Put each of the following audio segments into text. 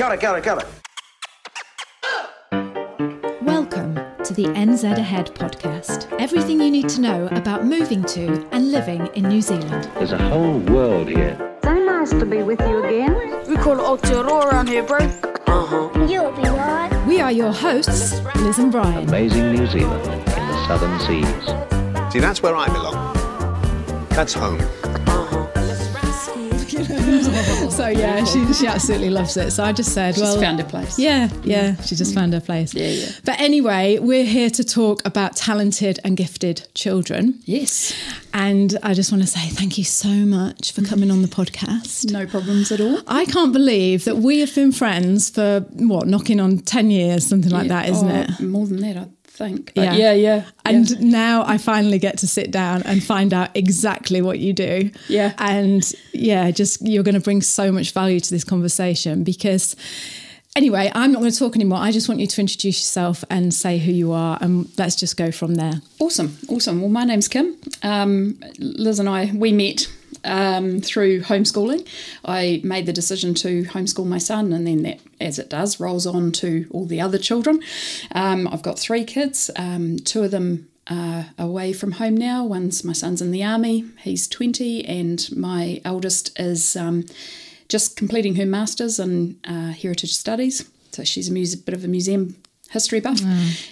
Kia ora, kia ora, kia ora. Welcome to the NZ Ahead podcast. Everything you need to know about moving to and living in New Zealand. There's a whole world here. So nice to be with you again. We call it Aotearoa around here, bro. Uh-huh. You'll be right. We are your hosts, Liz and Brian. Amazing New Zealand in the southern seas. See, that's where I belong. That's home. So yeah, she, she absolutely loves it. So I just said, She's well, found her place. Yeah, yeah, mm-hmm. she just mm-hmm. found her place. Yeah, yeah. But anyway, we're here to talk about talented and gifted children. Yes. And I just want to say thank you so much for coming on the podcast. No problems at all. I can't believe that we have been friends for what, knocking on 10 years, something like that, isn't Oh, it? More than that, I think. Yeah. Yeah, yeah. And yeah. now I finally get to sit down and find out exactly what you do. Yeah. And yeah, just you're going to bring so much value to this conversation because. Anyway, I'm not going to talk anymore. I just want you to introduce yourself and say who you are, and let's just go from there. Awesome, awesome. Well, my name's Kim. Um, Liz and I, we met um, through homeschooling. I made the decision to homeschool my son, and then that, as it does, rolls on to all the other children. Um, I've got three kids, um, two of them uh, away from home now. One's my son's in the army, he's 20, and my eldest is um, just completing her master's in uh, heritage studies. So she's a muse- bit of a museum history buff.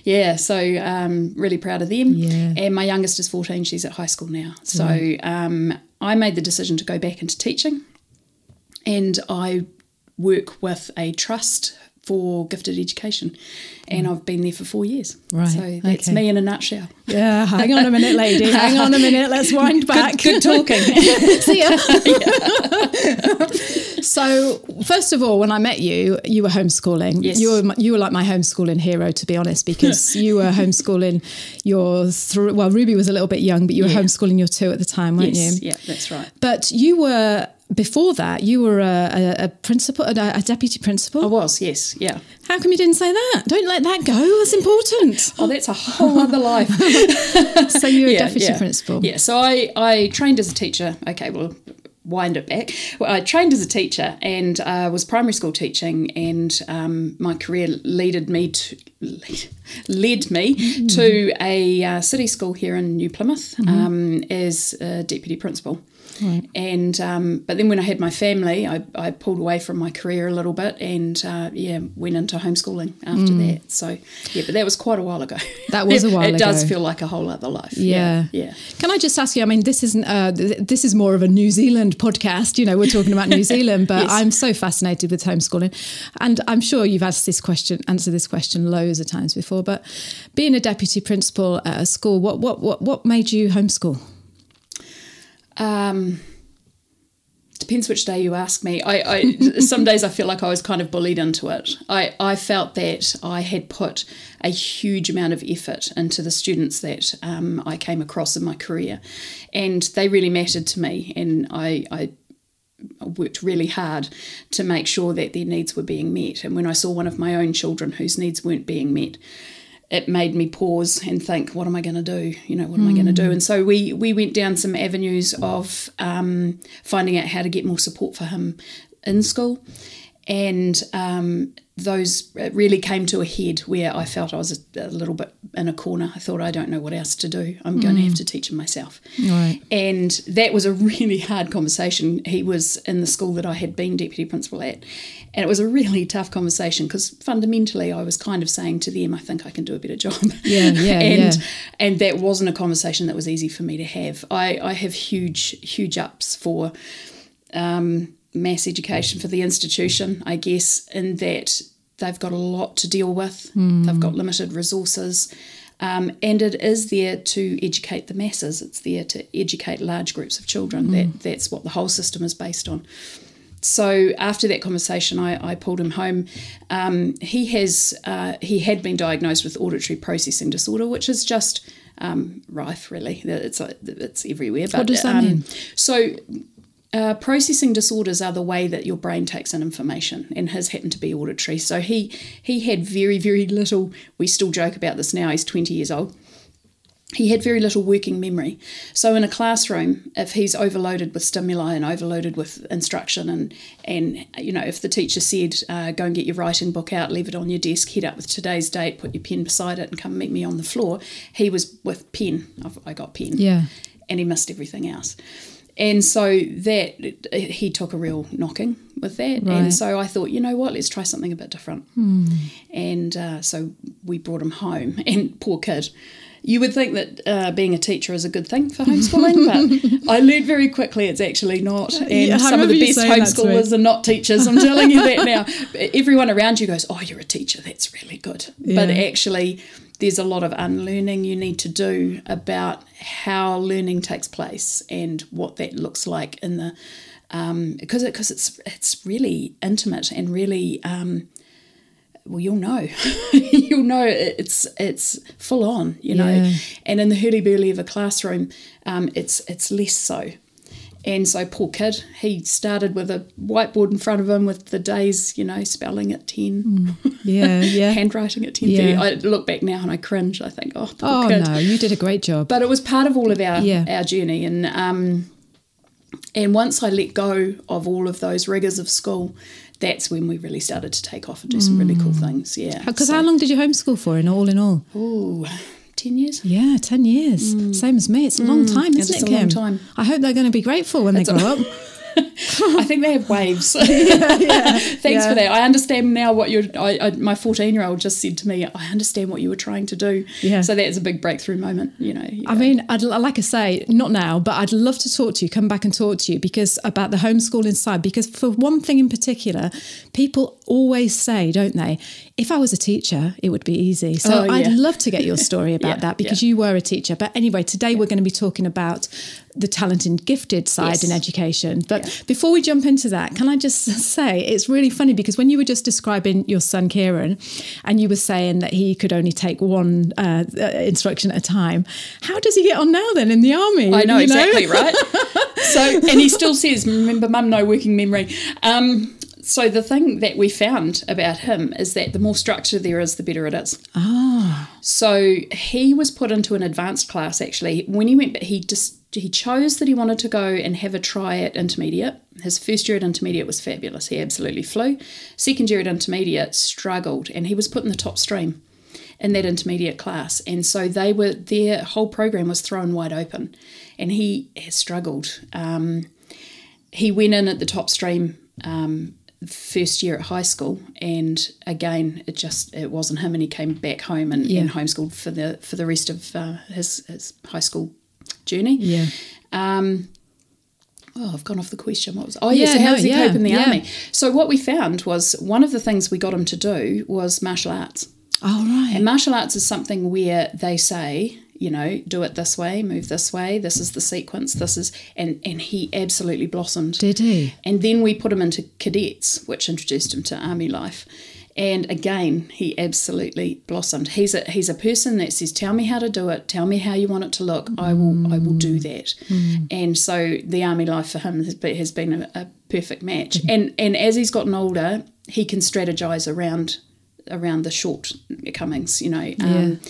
Yeah, so um, really proud of them. Yeah. And my youngest is 14, she's at high school now. So um, I made the decision to go back into teaching and I work with a trust for gifted education and mm. I've been there for four years. Right, So that's okay. me in a nutshell. Yeah, hang on a minute, lady. Hang on a minute. Let's wind back. Good talking. See ya. so, first of all, when I met you, you were homeschooling. Yes. You were you were like my homeschooling hero, to be honest, because you were homeschooling your thr well, Ruby was a little bit young, but you were Yeah. homeschooling your two at the time, weren't yes, you? yeah, that's right. But you were before that. You were a, a, a principal, a, a deputy principal. I was, yes, yeah. How come you didn't say that? Don't let that go. That's important. Oh, that's a whole other life. So you were a deputy yeah. principal. Yeah, so I, I trained as a teacher. Okay, well, wind it back. Well, I trained as a teacher and uh, was primary school teaching, and um, my career leaded me to lead, led me to a uh, city school here in New Plymouth um, as a deputy principal. And um, but then when I had my family, I, I pulled away from my career a little bit, and uh, yeah, went into homeschooling after that. So yeah, but that was quite a while ago. That was a while ago. it does feel like a whole other life. Yeah. yeah. Can I just ask you? I mean, this isn't. Uh, th- this is more of a New Zealand podcast. You know, we're talking about New Zealand, but Yes. I'm so fascinated with homeschooling, and I'm sure you've asked this question, answered this question loads of times before. But being a deputy principal at a school, what what what what made you homeschool? Um, depends which day you ask me. I, I some days I feel like I was kind of bullied into it. I, I felt that I had put a huge amount of effort into the students that um, I came across in my career, and they really mattered to me. And I, I worked really hard to make sure that their needs were being met. And when I saw one of my own children whose needs weren't being met, it made me pause and think, what am I going to do? You know, what am I going to do? And so we we went down some avenues of um, finding out how to get more support for him in school, and um, those really came to a head where I felt I was a, a little bit in a corner. I thought I don't know what else to do. I'm going to have to teach him myself. Right. And that was a really hard conversation. He was in the school that I had been deputy principal at. And it was a really tough conversation because fundamentally I was kind of saying to them, I think I can do a better job. Yeah, yeah, and yeah. and that wasn't a conversation that was easy for me to have. I, I have huge, huge ups for um, mass education for the institution, I guess, in that they've got a lot to deal with, they've got limited resources. Um, and it is there to educate the masses. It's there to educate large groups of children. That that's what the whole system is based on. So after that conversation, I, I pulled him home. Um, he has uh, he had been diagnosed with auditory processing disorder, which is just um, rife, really. It's it's everywhere. But, does that um, mean? So uh, processing disorders are the way that your brain takes in information, and his happened to be auditory. So he he had very very little. We still joke about this now. He's twenty years old. He had very little working memory. So in a classroom, if he's overloaded with stimuli and overloaded with instruction, and and you know, if the teacher said, uh, "Go and get your writing book out, leave it on your desk, head up with today's date, put your pen beside it, and come meet me on the floor," he was with pen. I've, I got pen. Yeah. And he missed everything else. And so that he took a real knocking with that, Right. and so I thought, you know what, let's try something a bit different. And uh, so we brought him home, and poor kid. You would think that uh, being a teacher is a good thing for homeschooling, but I learned very quickly it's actually not. And Yeah, some of the best saying that to me. homeschoolers are not teachers. I'm telling you that now. Everyone around you goes, "Oh, you're a teacher. That's really good." But actually, there's a lot of unlearning you need to do about how learning takes place and what that looks like in the um, because it, because it's it's really intimate and really um, well you'll know you'll know it's it's full on you know Yeah. and in the hurly burly of a classroom um, it's it's less so and so poor kid he started with a whiteboard in front of him with the days you know spelling at 10 Yeah, yeah. handwriting at 10.30 Yeah. I look back now and I cringe I think oh poor oh kid no, you did a great job. but it was part of all of our Yeah. our journey and um and once I let go of all of those rigors of school that's when we really started to take off and do some really cool mm. things yeah Because how long did you homeschool for in all in all? ooh 10 years Yeah, 10 years. Mm. Same as me. It's a long mm. time, It isn't is it, a long Kim? time. I hope they're going to be grateful when they grow up. I think they have waves. Thanks yeah. for that. I understand now what you're. I, I, my fourteen-year-old just said to me, "I understand what you were trying to do." Yeah. So that's a big breakthrough moment. You know. I mean, I'd like I say, not now, but I'd love to talk to you, come back and talk to you because about the homeschooling side. Because for one thing in particular, people always say, don't they? If I was a teacher, it would be easy. So Oh, I'd love to get your story about Yeah, that because yeah. you were a teacher. But anyway, today we're going to be talking about the talented and gifted side Yes. in education. But Yeah. before we jump into that, can I just say it's really funny because when you were just describing your son Kieran, and you were saying that he could only take one uh, uh, instruction at a time, how does he get on now then in the army? I know you exactly right. So, and he still says, "Remember, mum, no working memory." Um, so the thing that we found about him is that the more structure there is, the better it is. Ah, So he was put into an advanced class actually. When he went, but he just he chose that he wanted to go and have a try at intermediate. His first year at intermediate was fabulous. He absolutely flew. Second year at intermediate struggled, and he was put in the top stream in that intermediate class. And so they were their whole program was thrown wide open, and he has struggled. Um, he went in at the top stream um, first year at high school, and again, it just it wasn't him, and he came back home and, Yeah. and homeschooled for the for the rest of uh, his his high school journey. yeah. Um oh, I've gone off the question. What was? Oh, yes. Yeah, so how no, does he yeah, cope in the yeah. army? So what we found was one of the things we got him to do was martial arts. All right. And martial arts is something where they say, you know, do it this way, move this way. This is the sequence. This is, and and he absolutely blossomed. Did he? And then we put him into cadets, which introduced him to army life. And again, he absolutely blossomed. He's a he's a person that says, "Tell me how to do it. Tell me how you want it to look. I will I will do mm. that." Mm. And so the army life for him has been, a, a perfect match. Mm. And and as he's gotten older, he can strategize around around the shortcomings. You know, um,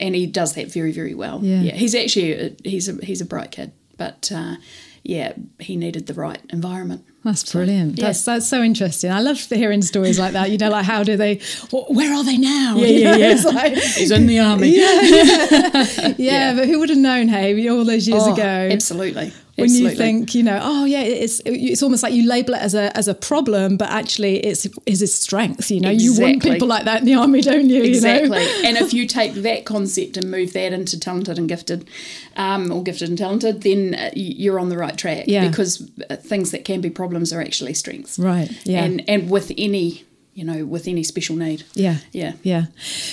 and he does that very very well. Yeah. yeah he's actually a, he's a he's a bright kid, but uh, yeah, he needed the right environment. That's brilliant. yeah. That's that's so interesting. I love hearing stories like that. You know, like how do they? Where are they now? Yeah, You yeah, know, yeah. Like, He's in the army. yeah, yeah. yeah, but who would have known, hey, all those years Oh, ago? absolutely. When absolutely. you think, you know, oh yeah, it's it's almost like you label it as a as a problem, but actually it's is its strength. You know, you want people like that in the army, don't you? Exactly. You know? and if you take that concept and move that into talented and gifted, um, or gifted and talented, then uh, you're on the right track. Yeah. Because uh, things that can be problems are actually strengths. Right, yeah. And and with any, you know, with any special need. Yeah, Yeah. yeah.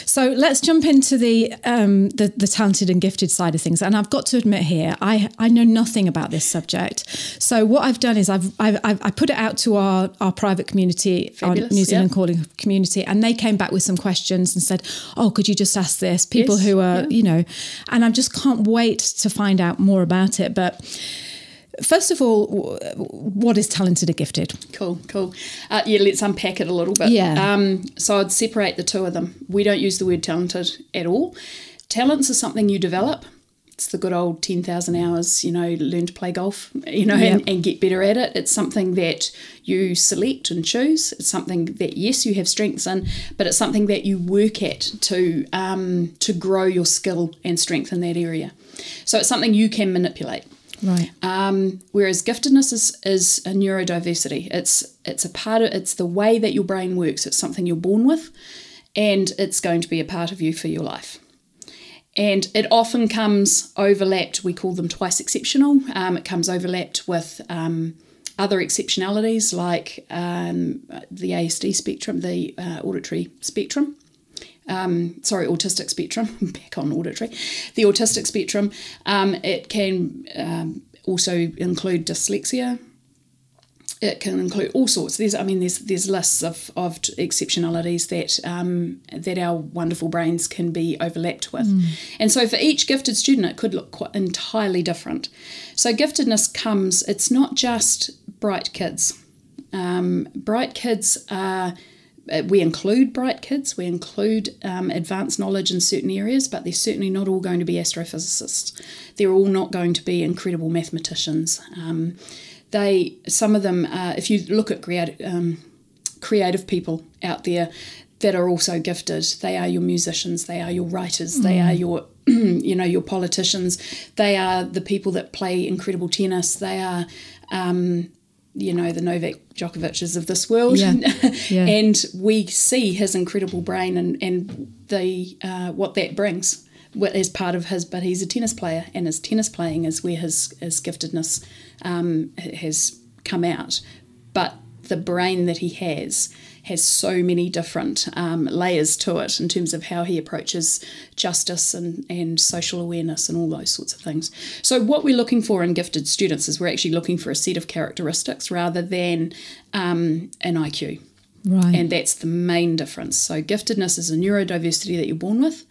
So let's jump into the, um, the the talented and gifted side of things. And I've got to admit here, I I know nothing about this subject. So what I've done is I've I've, I've I put it out to our our private community, our New Zealand yeah. calling community, and they came back with some questions and said, "Oh, could you just ask this?" People Yes, who are yeah. you know, and I just can't wait to find out more about it, but. First of all, what is talented or gifted? Cool, cool. Uh, yeah, let's unpack it a little bit. Yeah. Um, so I'd separate the two of them. We don't use the word talented at all. Talents is something you develop. it's the good old 10,000 hours, you know, learn to play golf, you know, Yep. and, and get better at it. It's something that you select and choose. It's something that, yes, you have strengths in, but it's something that you work at to, um, to grow your skill and strength in that area. So it's something you can manipulate. Right. Um, whereas giftedness is, is a neurodiversity. It's it's a part of it's the way that your brain works. It's something you're born with, and it's going to be a part of you for your life. And it often comes overlapped. We call them twice exceptional. Um, it comes overlapped with um, other exceptionalities like um, the ASD spectrum, the uh, auditory spectrum um, sorry, autistic spectrum, back on auditory, the autistic spectrum. Um, it can um, also include dyslexia. It can include all sorts. There's, I mean, there's there's lists of, of exceptionalities that um, that our wonderful brains can be overlapped with, and so for each gifted student, it could look quite entirely different. So giftedness comes. It's not just bright kids. Um, bright kids are we include bright kids, we include um, advanced knowledge in certain areas, but they're certainly not all going to be astrophysicists. They're all not going to be incredible mathematicians. Um, they, some of them, uh, if you look at creative, um, creative people out there that are also gifted, they are your musicians, they are your writers, they are your, you know, your politicians, they are the people that play incredible tennis, they are. Um, you know the Novak Djokovic's of this world, Yeah. Yeah. and we see his incredible brain and and the uh, what that brings as part of his. But he's a tennis player, and his tennis playing is where his his giftedness um, has come out. But the brain that he has has so many different um, layers to it in terms of how he approaches justice and, and social awareness and all those sorts of things. So, what we're looking for in gifted students is we're actually looking for a set of characteristics rather than um, an IQ. Right. And that's the main difference. So, giftedness is a neurodiversity that you're born with.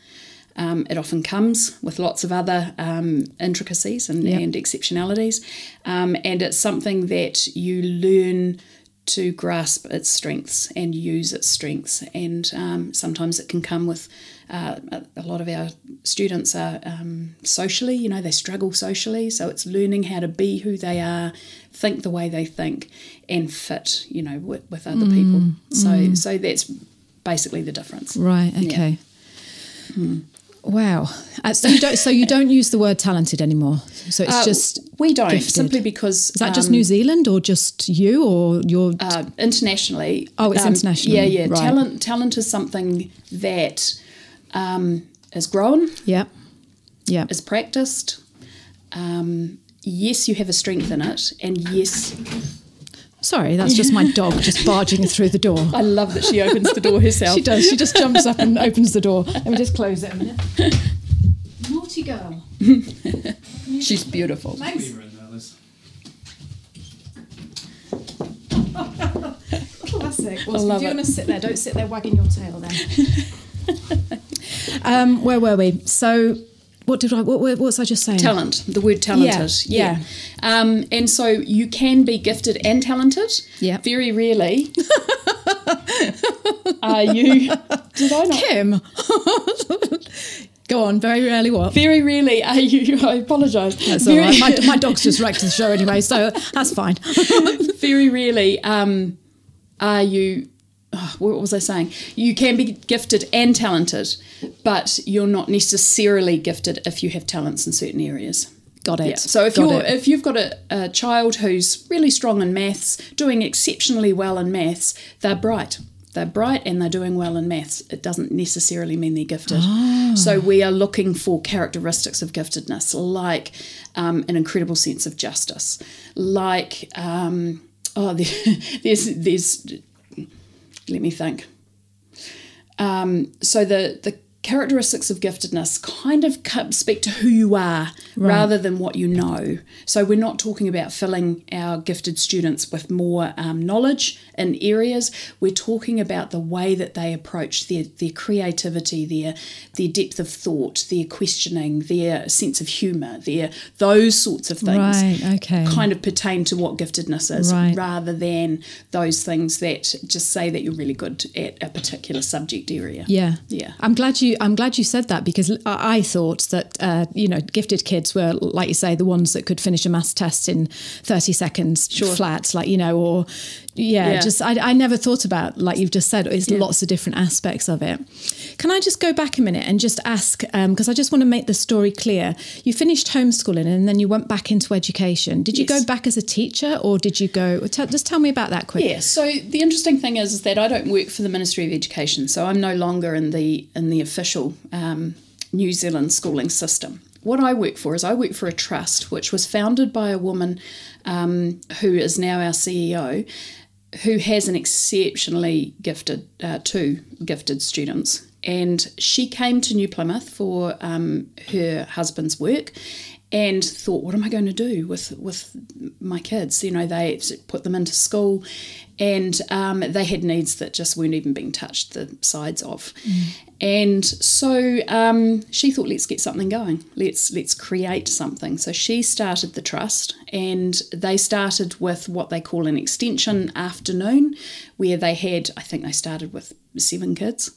Um, it often comes with lots of other um, intricacies and, Yep. and exceptionalities. Um, and it's something that you learn to grasp its strengths and use its strengths. And um, sometimes it can come with uh, a, lot of our students are um, socially, you know, they struggle socially. So it's learning how to be who they are, think the way they think, and fit, you know, with, with other people. So, so that's basically the difference. Right. Okay. Wow. Uh, so you don't. So you don't use the word talented anymore. So it's Uh, just we don't gifted. simply because Is that just um, New Zealand or just you or your? uh, internationally. Oh, it's international. Yeah, yeah. right. Talent, talent is something that um, is grown, yeah. Yeah. is practiced. Um, yes, you have a strength in it, and yes, Sorry, that's just my dog just barging through the door. I love that she opens the door herself. She does. She just jumps up and opens the door. Let me just close it a minute. Naughty girl. She's beautiful. Thanks. Classic. Well, love if you're going to sit there, don't sit there wagging your tail then. um, where were we? So, what did I? What, what was I just saying? Talent, the word talented. Yeah, Um, and so you can be gifted and talented. Yeah. Very rarely are you. Did I not? Kim. Go on. Very rarely what? Very rarely are you. I apologise. That's all very, right. My, my dog's just wrecked the show anyway, so that's fine. very rarely um, are you. Oh, what was I saying? You can be gifted and talented, but you're not necessarily gifted if you have talents in certain areas. Got it. Yeah. So if Got you're it. if you've got a, a child who's really strong in maths, doing exceptionally well in maths, they're bright. They're bright and they're doing well in maths. It doesn't necessarily mean they're gifted. Ah. So we are looking for characteristics of giftedness, like um, an incredible sense of justice, like um, oh, there, there's there's let me think. Um, so the the characteristics of giftedness kind of speak to who you are rather than what you know. So we're not talking about filling our gifted students with more um, knowledge in areas. We're talking about the way that they approach their their creativity, their their depth of thought, their questioning, their sense of humour, their those sorts of things. Right, okay. Kind of pertain to what giftedness is, Right. rather than those things that just say that you're really good at a particular subject area. Yeah. Yeah. I'm glad you you. I'm glad you said that because I I thought that uh, you know gifted kids were like you say the ones that could finish a maths test in 30 seconds flat, like you know, or yeah, Yeah. just I, I never thought about like you've just said. It's lots of different aspects of it. Can I just go back a minute and just ask because I just want to make the story clear. You finished homeschooling and then you went back into education. Did you Yes. go back as a teacher or did you go? Tell, just tell me about that quick. Yeah. So the interesting thing is, is that I don't work for the Ministry of Education, so I'm no longer in the in the official um, New Zealand schooling system. What I work for is I work for a trust which was founded by a woman um, who is now our CEO, who has an exceptionally gifted uh, two gifted students, and she came to New Plymouth for um, her husband's work, and thought, what am I going to do with with my kids? You know, they put them into school, and um, they had needs that just weren't even being touched the sides of, and so um, she thought, let's get something going. Let's let's create something. So she started the trust, and they started with what they call an extension afternoon, where they had, I think they started with seven kids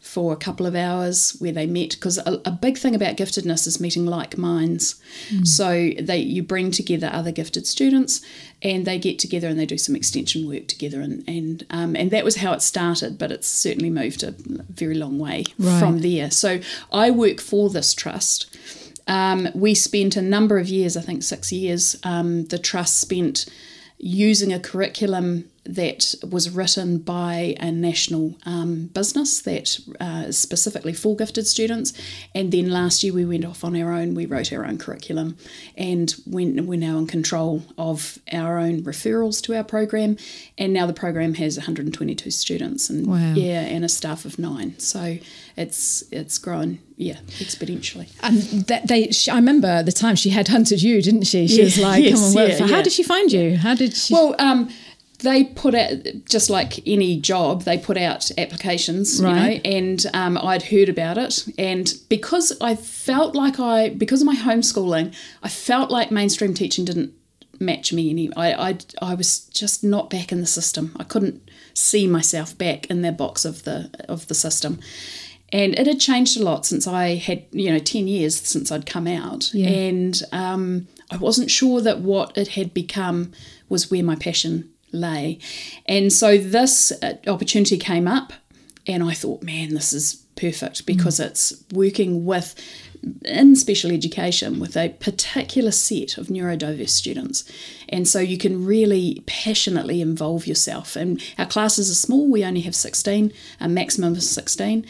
for a couple of hours where they met because a, a big thing about giftedness is meeting like minds. So they you bring together other gifted students and they get together and they do some extension work together and and um, and that was how it started but it's certainly moved a very long way from there. So I work for this trust. Um, we spent a number of years, I think six years, um, the trust spent using a curriculum that was written by a national um, business that uh, is specifically for gifted students. And then last year we went off on our own, we wrote our own curriculum, and when we're now in control of our own referrals to our program. And now the program has 122 students, and Wow. yeah, and a staff of nine. So it's it's grown, yeah, exponentially. And that they, she, I remember the time she had hunted you, didn't she? She Yeah, was like, "Come yes, on, work yeah, for." How did she find you? How did she? Well, um, they put out just like any job, they put out applications, Right. you know, and um, I'd heard about it, and because I felt like I, because of my homeschooling, I felt like mainstream teaching didn't match me any. I, I, I was just not back in the system. I couldn't see myself back in the box of the of the system. And it had changed a lot since I had, you know, 10 years since I'd come out. Yeah. And um, I wasn't sure that what it had become was where my passion lay. And so this uh, opportunity came up, and I thought, man, this is perfect because it's working with in special education with a particular set of neurodiverse students. And so you can really passionately involve yourself. And our classes are small, we only have 16, a maximum of 16.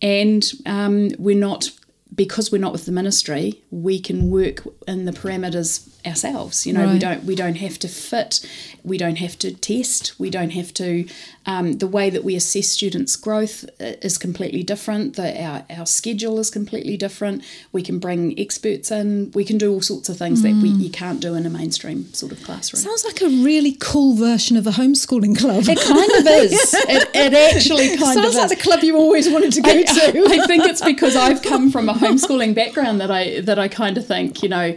And um, we're not, because we're not with the ministry, we can work in the parameters ourselves. You know, we don't we don't have to fit, we don't have to test, we don't have to. Um, the way that we assess students' growth uh, is completely different. The, our our schedule is completely different. We can bring experts in. We can do all sorts of things that we you can't do in a mainstream sort of classroom. Sounds like a really cool version of a homeschooling club. it kind of is. It, it actually kind of Sounds of like is. the club you always wanted to go I, to. I think it's because I've come from a homeschooling background that I that I kind of think you know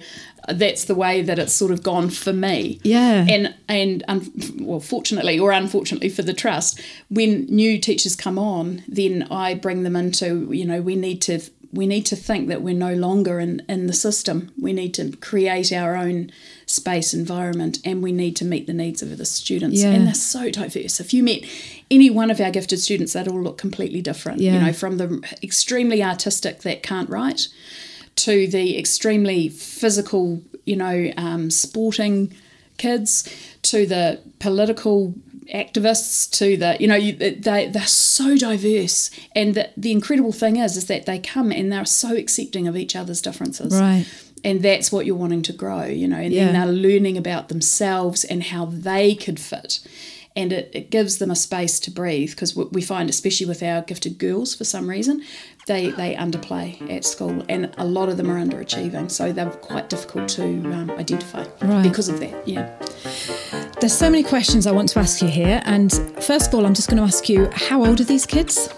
that's the way that it's sort of gone for me. Yeah. And and um, well, fortunately or unfortunately for the trust, when new teachers come on, then I bring them into you know we need to we need to think that we're no longer in in the system. We need to create our own space environment and we need to meet the needs of the students Yeah. and they're so diverse if you met any one of our gifted students they'd all look completely different Yeah. you know from the extremely artistic that can't write to the extremely physical, you know, um, sporting kids, to the political activists, to the, you know, you, they, they're so diverse. And the, the incredible thing is, is that they come and they're so accepting of each other's differences. Right. And that's what you're wanting to grow, you know, and Yeah. then they're learning about themselves and how they could fit. And it, it gives them a space to breathe because we find, especially with our gifted girls, for some reason, they, they underplay at school and a lot of them are underachieving. So they're quite difficult to um, identify Right. because of that. Yeah. There's so many questions I want to ask you here. And first of all, I'm just going to ask you how old are these kids?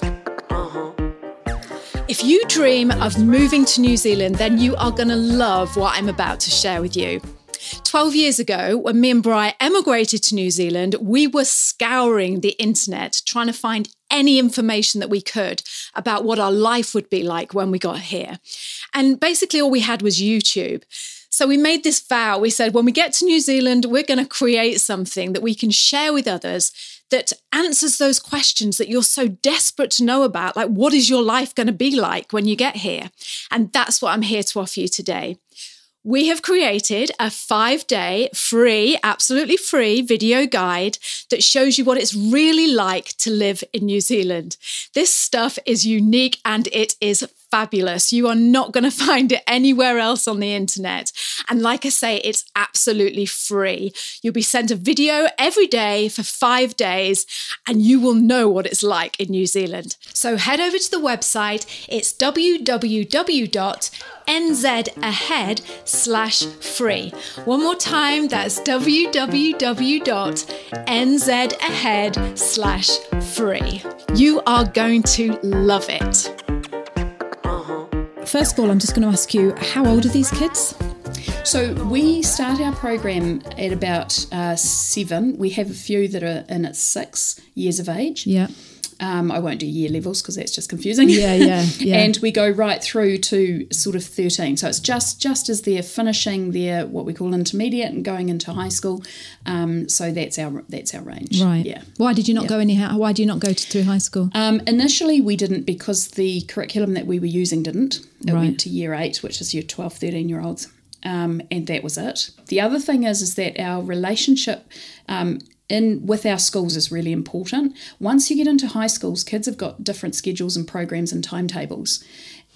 If you dream of moving to New Zealand, then you are going to love what I'm about to share with you. 12 years ago, when me and Bri emigrated to New Zealand, we were scouring the internet trying to find any information that we could about what our life would be like when we got here. And basically, all we had was YouTube. So we made this vow. We said, when we get to New Zealand, we're going to create something that we can share with others that answers those questions that you're so desperate to know about. Like, what is your life going to be like when you get here? And that's what I'm here to offer you today. We have created a five day free, absolutely free video guide that shows you what it's really like to live in New Zealand. This stuff is unique and it is fabulous. You are not going to find it anywhere else on the internet. And like I say, it's absolutely free. You'll be sent a video every day for five days, and you will know what it's like in New Zealand. So head over to the website. It's www.nzahead slash free. One more time, that's www.nzahead slash free. You are going to love it. First of all, I'm just going to ask you, how old are these kids? So we start our program at about uh, seven. We have a few that are in at six years of age. Yeah. Um, I won't do year levels because that's just confusing. Yeah, yeah, yeah. and we go right through to sort of 13. So it's just just as they're finishing their what we call intermediate and going into high school. Um, so that's our that's our range. Right. Yeah. Why did you not Yeah. go anyhow? Why do you not go to through high school? Um, initially, we didn't because the curriculum that we were using didn't. It Right. went to year eight, which is your 12, 13 year olds. Um, and that was it. The other thing is, is that our relationship um, in with our schools is really important. Once you get into high schools, kids have got different schedules and programs and timetables.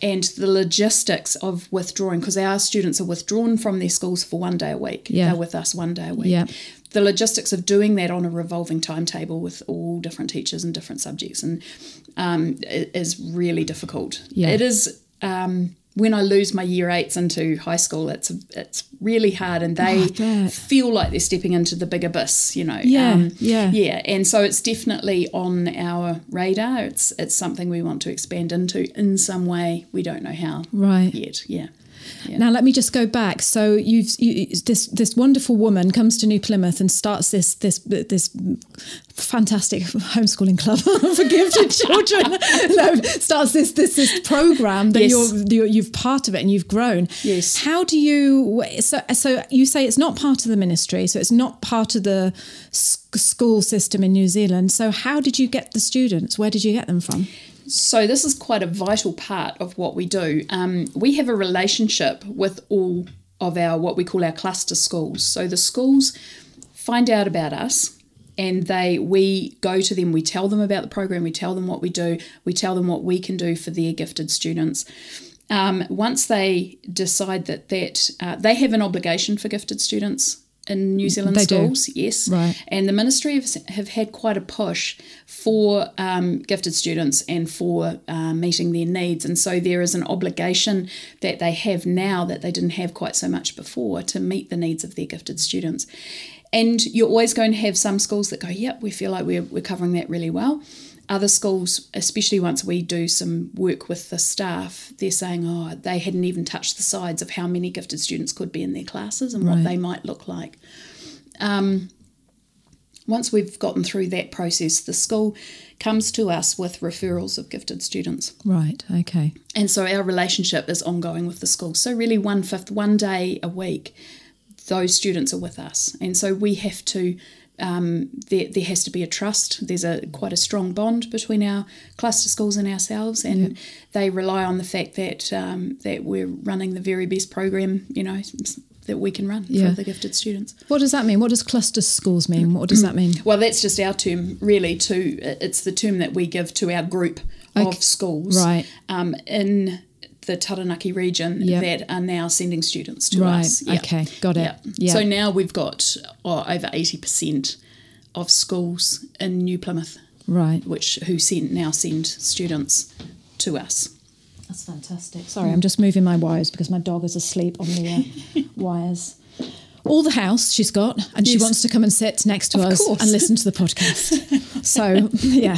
And the logistics of withdrawing, because our students are withdrawn from their schools for one day a week. Yeah. They're with us one day a week Yeah. the logistics of doing that on a revolving timetable with all different teachers and different subjects and um, is really difficult. Yeah. It is. Um, when I lose my year eights into high school, it's it's really hard, and they Oh, feel like they're stepping into the big abyss. You know. Um, Yeah, yeah. yeah. And so it's definitely on our radar. It's it's something we want to expand into in some way. We don't know how Right. yet. Yeah. Now let me just go back. So you've you, this this wonderful woman comes to New Plymouth and starts this this this fantastic homeschooling club for gifted children. no, starts this this this program that Yes. you're, you're you've part of it and you've grown. Yes. How do you so so you say it's not part of the ministry, so it's not part of the school system in New Zealand. So how did you get the students? Where did you get them from? So this is quite a vital part of what we do. Um, we have a relationship with all of our what we call our cluster schools. So the schools find out about us and they we go to them. We tell them about the program. We tell them what we do. We tell them what we can do for their gifted students. Um, once they decide that that uh, they have an obligation for gifted students in New Zealand They do. schools yes Right. and the ministry have, have had quite a push for um, gifted students and for uh, meeting their needs. And so there is an obligation that they have now that they didn't have quite so much before to meet the needs of their gifted students. And you're always going to have some schools that go, yep, we feel like we're, we're covering that really well. Other schools, especially once we do some work with the staff, they're saying, oh, they hadn't even touched the sides of how many gifted students could be in their classes and what they might look like um, once we've gotten through that process, the school comes to us with referrals of gifted students. Right. Okay. And so our relationship is ongoing with the school. So, really, one fifth, one day a week, those students are with us. And so we have to. Um, there, there has to be a trust. There's a quite a strong bond between our cluster schools and ourselves, and they rely on the fact that um, that we're running the very best program, you know, that we can run Yeah. for the gifted students. What does that mean? What does cluster schools mean? What does that mean? Well, that's just our term, really. To it's the term that we give to our group Okay. of schools, Right. Um, in the Taranaki region Yep. that are now sending students to Right, us. Yeah. okay, got it. Yeah. Yeah. So now we've got oh, over eighty percent of schools in New Plymouth, Right. which who send now send students to us. That's fantastic. Sorry, I'm just moving my wires because my dog is asleep on the uh, wires. All the house she's got, and she wants to come and sit next to Of us course. and listen to the podcast. so yeah,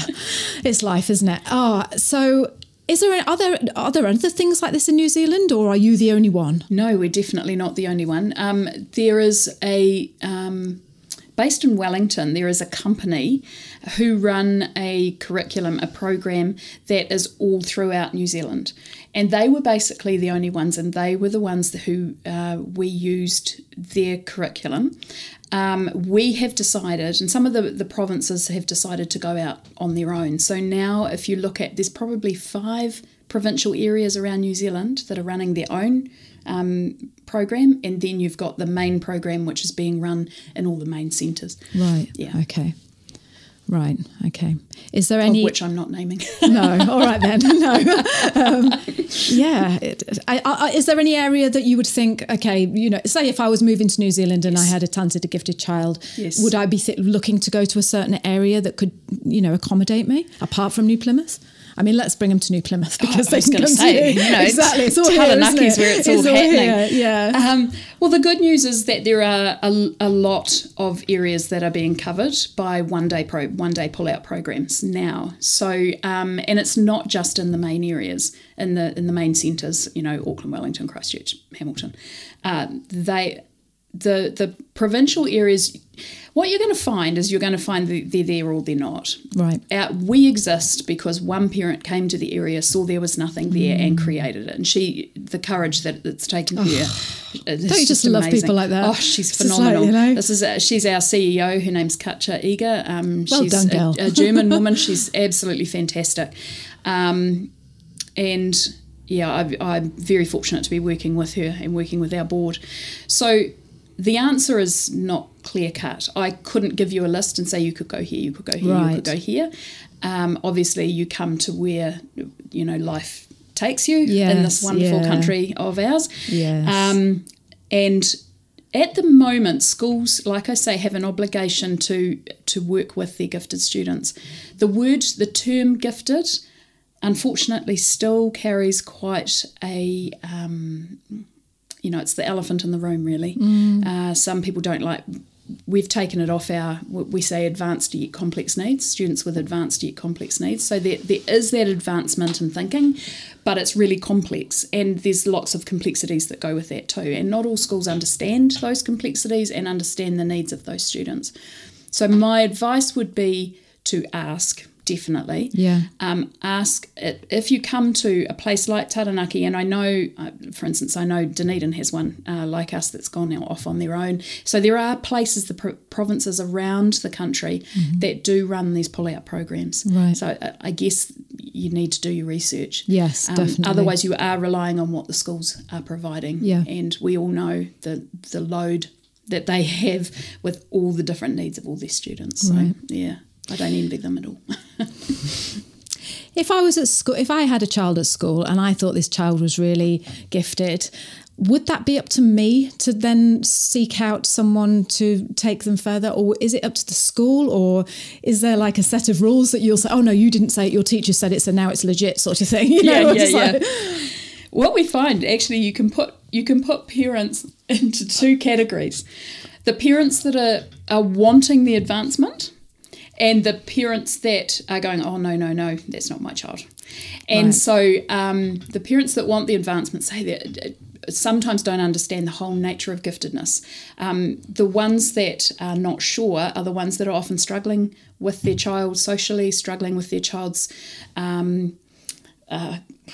it's life, isn't it? Oh, so is there are there are there other things like this in New Zealand, or are you the only one? No, we're definitely not the only one. Um, there is a um, based in Wellington. There is a company who run a curriculum, a program that is all throughout New Zealand. And they were basically the only ones, and they were the ones who uh, we used their curriculum. Um, we have decided, and some of the, the provinces have decided to go out on their own. So now, if you look at, there's probably five provincial areas around New Zealand that are running their own um, program, and then you've got the main program which is being run in all the main centres. Right. Yeah. Okay. Right. Okay. Is there Of any? which I'm not naming. no. All right then. No. Um, yeah. It, I, I, is there any area that you would think, okay, you know, say if I was moving to New Zealand and I had a talented, gifted child, Yes. would I be th- looking to go to a certain area that could, you know, accommodate me apart from New Plymouth? I mean, let's bring them to New Plymouth because I they was can gonna come say, to you know, exactly. It's all here, Taranaki isn't is it? where it's all happening. here, Yeah. Um, well, the good news is that there are a, a lot of areas that are being covered by one day pro one day pull out programs now. So, um, and it's not just in the main areas in the in the main centres. You know, Auckland, Wellington, Christchurch, Hamilton. Uh, they the the provincial areas. What you're going to find is you're going to find that they're there or they're not. Right. Uh, we exist because one parent came to the area, saw there was nothing there, and Mm. created it. And she, the courage that it's taken it's Don't you just love amazing. people like that? Oh, she's It's just like, phenomenal. you know. This is uh, she's our CEO. Her name's Katja Eger. Um, Well she's done, a- girl. A, German woman. She's absolutely fantastic. Um, and yeah, I, I'm very fortunate to be working with her and working with our board. So the answer is not clear cut. I couldn't give you a list and say you could go here, you could go here, you could go here. Um, obviously, you come to where you know life takes you in this wonderful yeah. country of ours. Yes. Um, and at the moment, schools, like I say, have an obligation to to work with their gifted students. The word, the term gifted, unfortunately, still carries quite a um, you know, it's the elephant in the room, really. Uh, some people don't like. We've taken it off our. We say advanced yet complex needs. Students with advanced yet complex needs. So there, there is that advancement in thinking, but it's really complex, and there's lots of complexities that go with that too. And not all schools understand those complexities and understand the needs of those students. So my advice would be to ask definitely Yeah. um, ask it, if you come to a place like Taranaki, and I know, uh, for instance, I know Dunedin has one uh, like us that's gone off on their own. So there are places, the pro- provinces around the country that do run these pull-out programs. Mm-hmm. Right. So I, I guess you need to do your research. Yes, definitely. Otherwise, you are relying on what the schools are providing. Yeah. And we all know the the load that they have with all the different needs of all their students. So, Right. yeah. I don't envy them at all. If I was at school, if I had a child at school and I thought this child was really gifted, would that be up to me to then seek out someone to take them further, or is it up to the school, or is there like a set of rules that you'll say, "Oh no, you didn't say it, your teacher said it, so now it's legit," sort of thing? You know, yeah, it's yeah, like- yeah. What we find actually, you can put you can put parents into two categories: the parents that are are wanting the advancement, and the parents that are going, "Oh no, no, no, that's not my child." And Right. so, um, the parents that want the advancement say that. uh, Sometimes don't understand the whole nature of giftedness. Um, the ones that are not sure are the ones that are often struggling with their child socially, struggling with their child's um,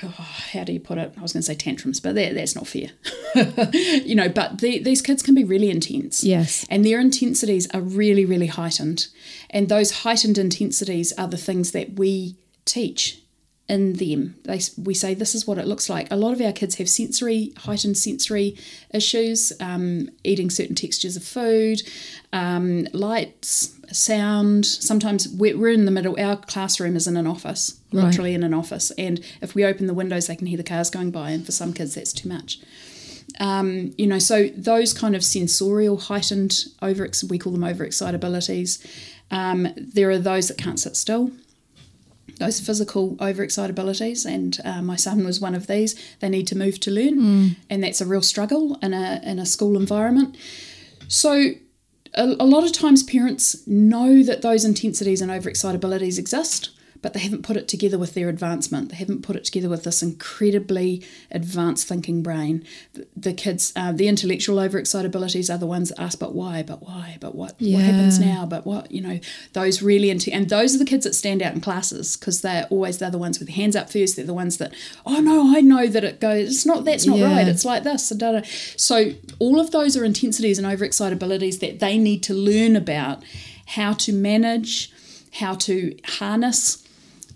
oh, how do you put it? I was going to say tantrums, but that, that's not fair. you know, but the, these kids can be really intense. Yes. And their intensities are really, really heightened. And those heightened intensities are the things that we teach in them. They, we say this is what it looks like. A lot of our kids have sensory, heightened sensory issues, um, eating certain textures of food, um, lights, sound. Sometimes we're, we're in the middle. Our classroom is in an office, Right. literally in an office. And if we open the windows, they can hear the cars going by. And for some kids, that's too much. Um, you know, so those kind of sensorial heightened over we call them overexcitabilities. Um, there are those that can't sit still. Those physical overexcitabilities, and uh, my son was one of these. They need to move to learn, and that's a real struggle in a in a school environment. So, a, lot of times parents know that those intensities and overexcitabilities exist, but they haven't put it together with their advancement. They haven't put it together with this incredibly advanced thinking brain. The, the kids, uh, the intellectual overexcitabilities are the ones that ask, but why, but why, but what, what happens now, but what, you know, those really, into, and those are the kids that stand out in classes because they're always, they're the ones with their hands up first. They're the ones that, oh no, I know that it goes, it's not, that's not Yeah. right. It's like this. and da, da. So all of those are intensities and overexcitabilities that they need to learn about how to manage, how to harness,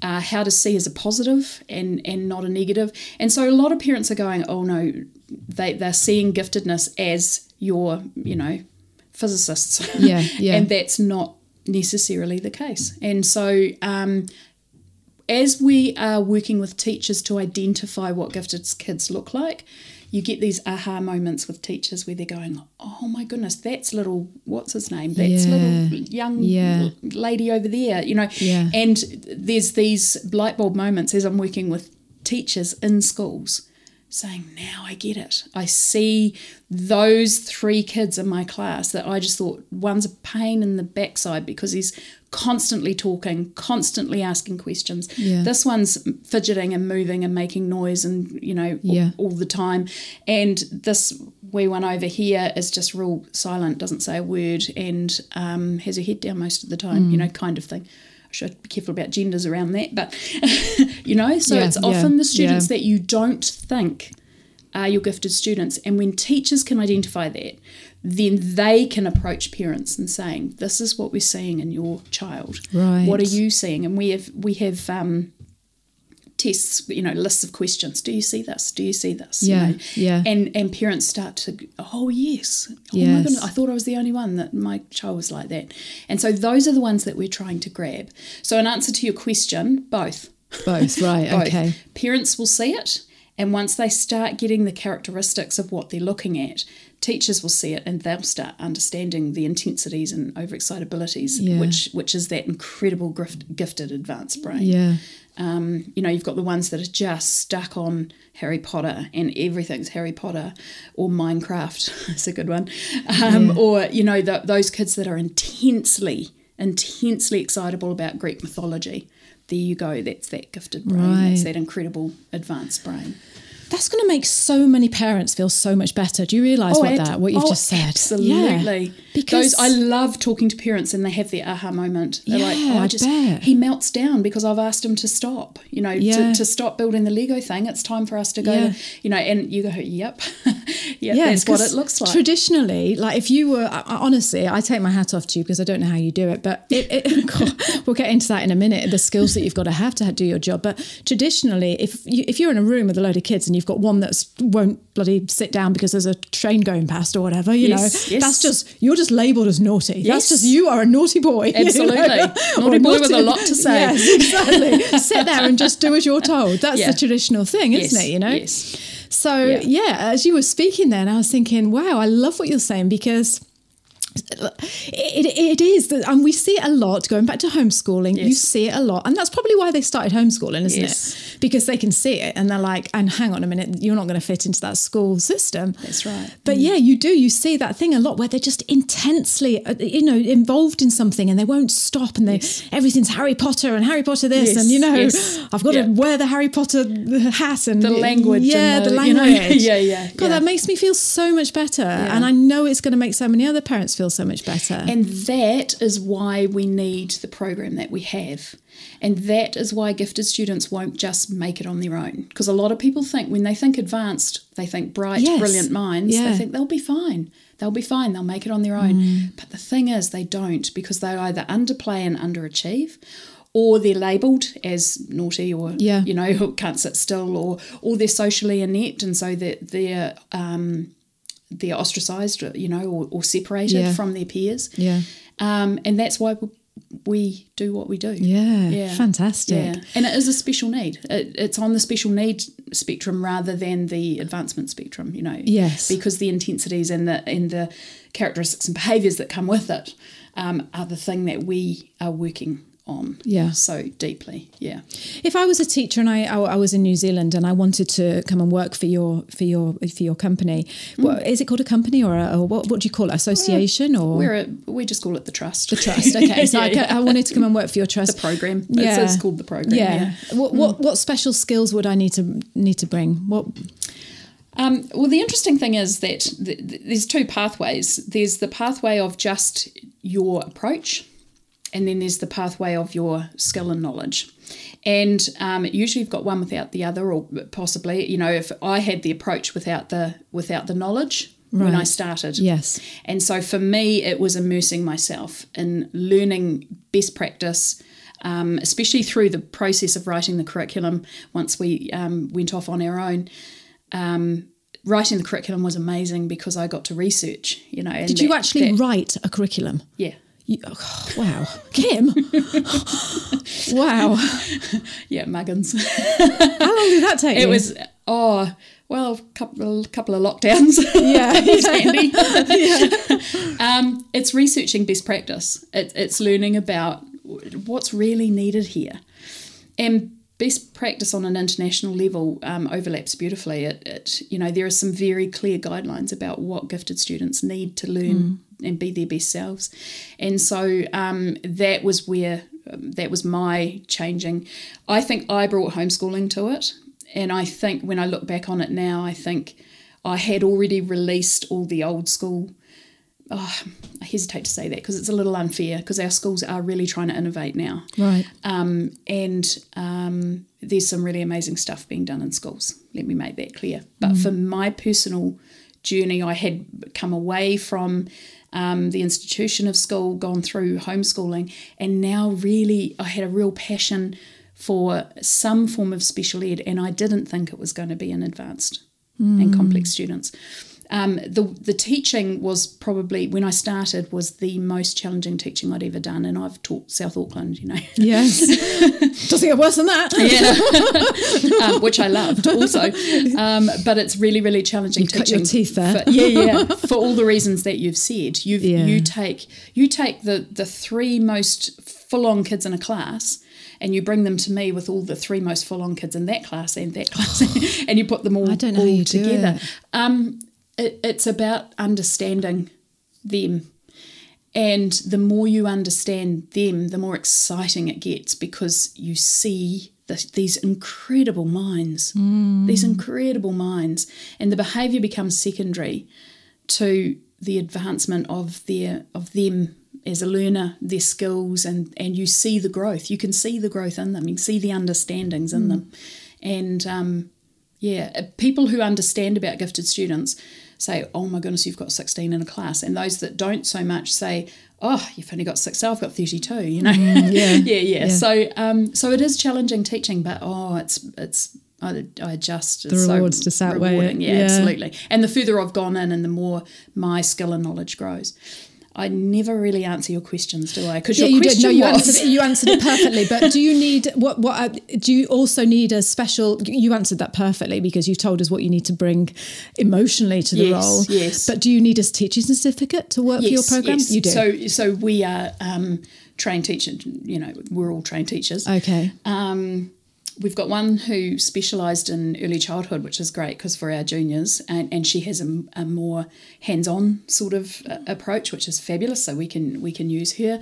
uh, how to see as a positive and and not a negative. And so a lot of parents are going, oh no, they they're seeing giftedness as your you know physicists. Yeah, yeah. and that's not necessarily the case. And so. Um, as we are working with teachers to identify what gifted kids look like, you get these aha moments with teachers where they're going, "Oh my goodness, that's little what's his name? That's Yeah. little young Yeah. lady over there." You know, Yeah. and there's these light bulb moments as I'm working with teachers in schools saying, Now I get it. I see those three kids in my class that I just thought one's a pain in the backside because he's constantly talking, constantly asking questions. Yeah. This one's fidgeting and moving and making noise and, you know, all- Yeah. all, the time. And this wee one over here is just real silent, doesn't say a word, and um, has her head down most of the time, Mm. you know, kind of thing. Should be careful about genders around that, but you know, so Yeah, it's yeah, often the students yeah. that you don't think are your gifted students. And when teachers can identify that, then they can approach parents and saying, "This is what we're seeing in your child. Right. What are you seeing?" And we have we have um, tests, you know, lists of questions. Do you see this? Do you see this? You Yeah, know? yeah. And and parents start to, oh yes, oh my Yes. goodness, I thought I was the only one that my child was like that. And so those are the ones that we're trying to grab. So in answer to your question, both. Both, right, Both. okay. Parents will see it, and once they start getting the characteristics of what they're looking at, teachers will see it and they'll start understanding the intensities and overexcitabilities, Yeah. which which is that incredible gift, gifted advanced brain. Yeah. Um, you know, you've got the ones that are just stuck on Harry Potter and everything's Harry Potter or Minecraft. That's a good one. Um, Or, you know, th those kids that are intensely, intensely excitable about Greek mythology. There you go. That's that gifted brain. That's that incredible advanced brain. That's going to make so many parents feel so much better. Do you realise oh, what ab- that what you've oh, just said? Absolutely. Yeah. Because Those I love talking to parents and they have their aha moment. They're like, Yeah, oh, I I just bet. he melts down because I've asked him to stop. You know, Yeah. to, to stop building the Lego thing. It's time for us to go. Yeah. You know, and you go, yep, yep, Yeah, that's what it looks like. Traditionally, like if you were, I- I- honestly, I take my hat off to you because I don't know how you do it, but it, it, God, we'll get into that in a minute. The skills that you've got to have to do your job. But traditionally, if you, if you're in a room with a load of kids and you've got one that won't bloody sit down because there's a train going past or whatever, you Yes, know, yes. that's just you're just labelled as naughty. Yes. That's just you are a naughty boy. you know? Absolutely. Naughty boy with a lot to say. Yes, exactly. sit there and just do as you're told. That's Yeah. the traditional thing, isn't it? You know. yes. So Yeah. yeah. as you were speaking then, I was thinking, wow, I love what you're saying because it, it is, that- and we see it a lot. Going back to homeschooling, you see it a lot, and that's probably why they started homeschooling, isn't Yes. it? Because they can see it, and they're like, "And hang on a minute, you're not going to fit into that school system." That's right. But yeah, you do. You see that thing a lot where they're just intensely, uh, you know, involved in something, and they won't stop, and they Yes. everything's Harry Potter and Harry Potter this, Yes, and you know, yes. I've got Yeah. to wear the Harry Potter hat and The language Yeah, and the, the- you know, language. yeah, yeah, God, yeah. that makes me feel so much better, and I know it's going to make so many other parents feel so much better. And that is why we need the program that we have. And that is why gifted students won't just make it on their own. Because a lot of people think when they think advanced, they think bright, Yes. brilliant minds, Yeah. they think they'll be fine. They'll be fine. They'll make it on their own. Mm. But the thing is, they don't because they either underplay and underachieve. Or they're labelled as naughty, or Yeah. you know, can't sit still, or or they're socially inept, and so that they're um, they're ostracised, you know, or, or separated Yeah. from their peers. yeah, Um, and that's why we- do what we do. yeah, fantastic. Yeah. And it is a special need. It, it's on the special need spectrum rather than the advancement spectrum, you know. Yes. Because the intensities and the and the characteristics and behaviours that come with it um, are the thing that we are working on Yeah. so deeply. Yeah. If I was a teacher and I, I I was in New Zealand and I wanted to come and work for your for your for your company, what, is it called a company or, a, or what what do you call it? Association or We're a, we just call it the trust. the trust? Okay, so I, Yeah, yeah. I wanted to come and work for your trust. The program. It's- it's called the program, yeah. Mm. What what what special skills would I need to need to bring? What Um, well, the interesting thing is that th- th- there's two pathways. There's the pathway of just your approach, and then there's the pathway of your skill and knowledge. And um, usually, you've got one without the other, or possibly, you know, if I had the approach without the without the knowledge when I started, Yes. And so for me, it was immersing myself in learning best practice. Um, especially through the process of writing the curriculum, once we um, went off on our own, um, writing the curriculum was amazing because I got to research. You know, and did you that- actually that- write a curriculum? Yeah, You, oh, wow, Kim. wow. yeah, muggins. How long did that take? it you? was oh well, couple couple of lockdowns. Yeah. it's handy. um, it's researching best practice. It, it's learning about what's really needed here, and best practice on an international level um, overlaps beautifully. It, it you know there are some very clear guidelines about what gifted students need to learn and be their best selves, and so um, that was where um, that was my changing. I think I brought homeschooling to it, and I think when I look back on it now, I think I had already released all the old school. Oh, I hesitate to say that because it's a little unfair because our schools are really trying to innovate now. right. Um, and um, there's some really amazing stuff being done in schools. Let me make that clear. But for my personal journey, I had come away from um, the institution of school, gone through homeschooling, and now really I had a real passion for some form of special ed, and I didn't think it was going to be in advanced and complex students. Um, the the teaching was probably when I started was the most challenging teaching I'd ever done, and I've taught South Auckland, you know. Yes. Doesn't get worse than that. yeah, um, which I loved also. Um, but it's really, really challenging You cut your teeth there. For, yeah, yeah. For all the reasons that you've said, you Yeah. you take you take the the three most full on kids in a class. And you bring them to me with all the three most full-on kids in that class and that class, and you put them all, I don't know all together. Um, it, it's about understanding them. And the more you understand them, the more exciting it gets because you see the, these incredible minds, these incredible minds, and the behaviour becomes secondary to the advancement of their of them as a learner, their skills, and and you see the growth. You can see the growth in them. You can see the understandings in them, and um, yeah, people who understand about gifted students say, "Oh my goodness, you've got sixteen in a class," and those that don't so much say, "Oh, you've only got six. I've got thirty-two. You know, Mm, yeah. yeah, yeah, Yeah. So, um, so it is challenging teaching, but oh, it's it's. I, I just The it's so rewards just outweigh it. rewarding. Yeah, Yeah. absolutely. And the further I've gone in, and the more my skill and knowledge grows. I never really answer your questions, do I? Because Yeah, your you did. question No, you was answered, it, you answered it perfectly. But do you need what? What uh, do you also need a special? You answered that perfectly because you told us what you need to bring emotionally to the Yes, role. yes. But do you need a teaching certificate to work for your program? yes. You do. So, so we are um, trained teachers. You know, we're all trained teachers. okay. Um, we've got one who specialised in early childhood, which is great because for our juniors, and, and she has a, a more hands-on sort of uh, approach, which is fabulous. So we can we can use her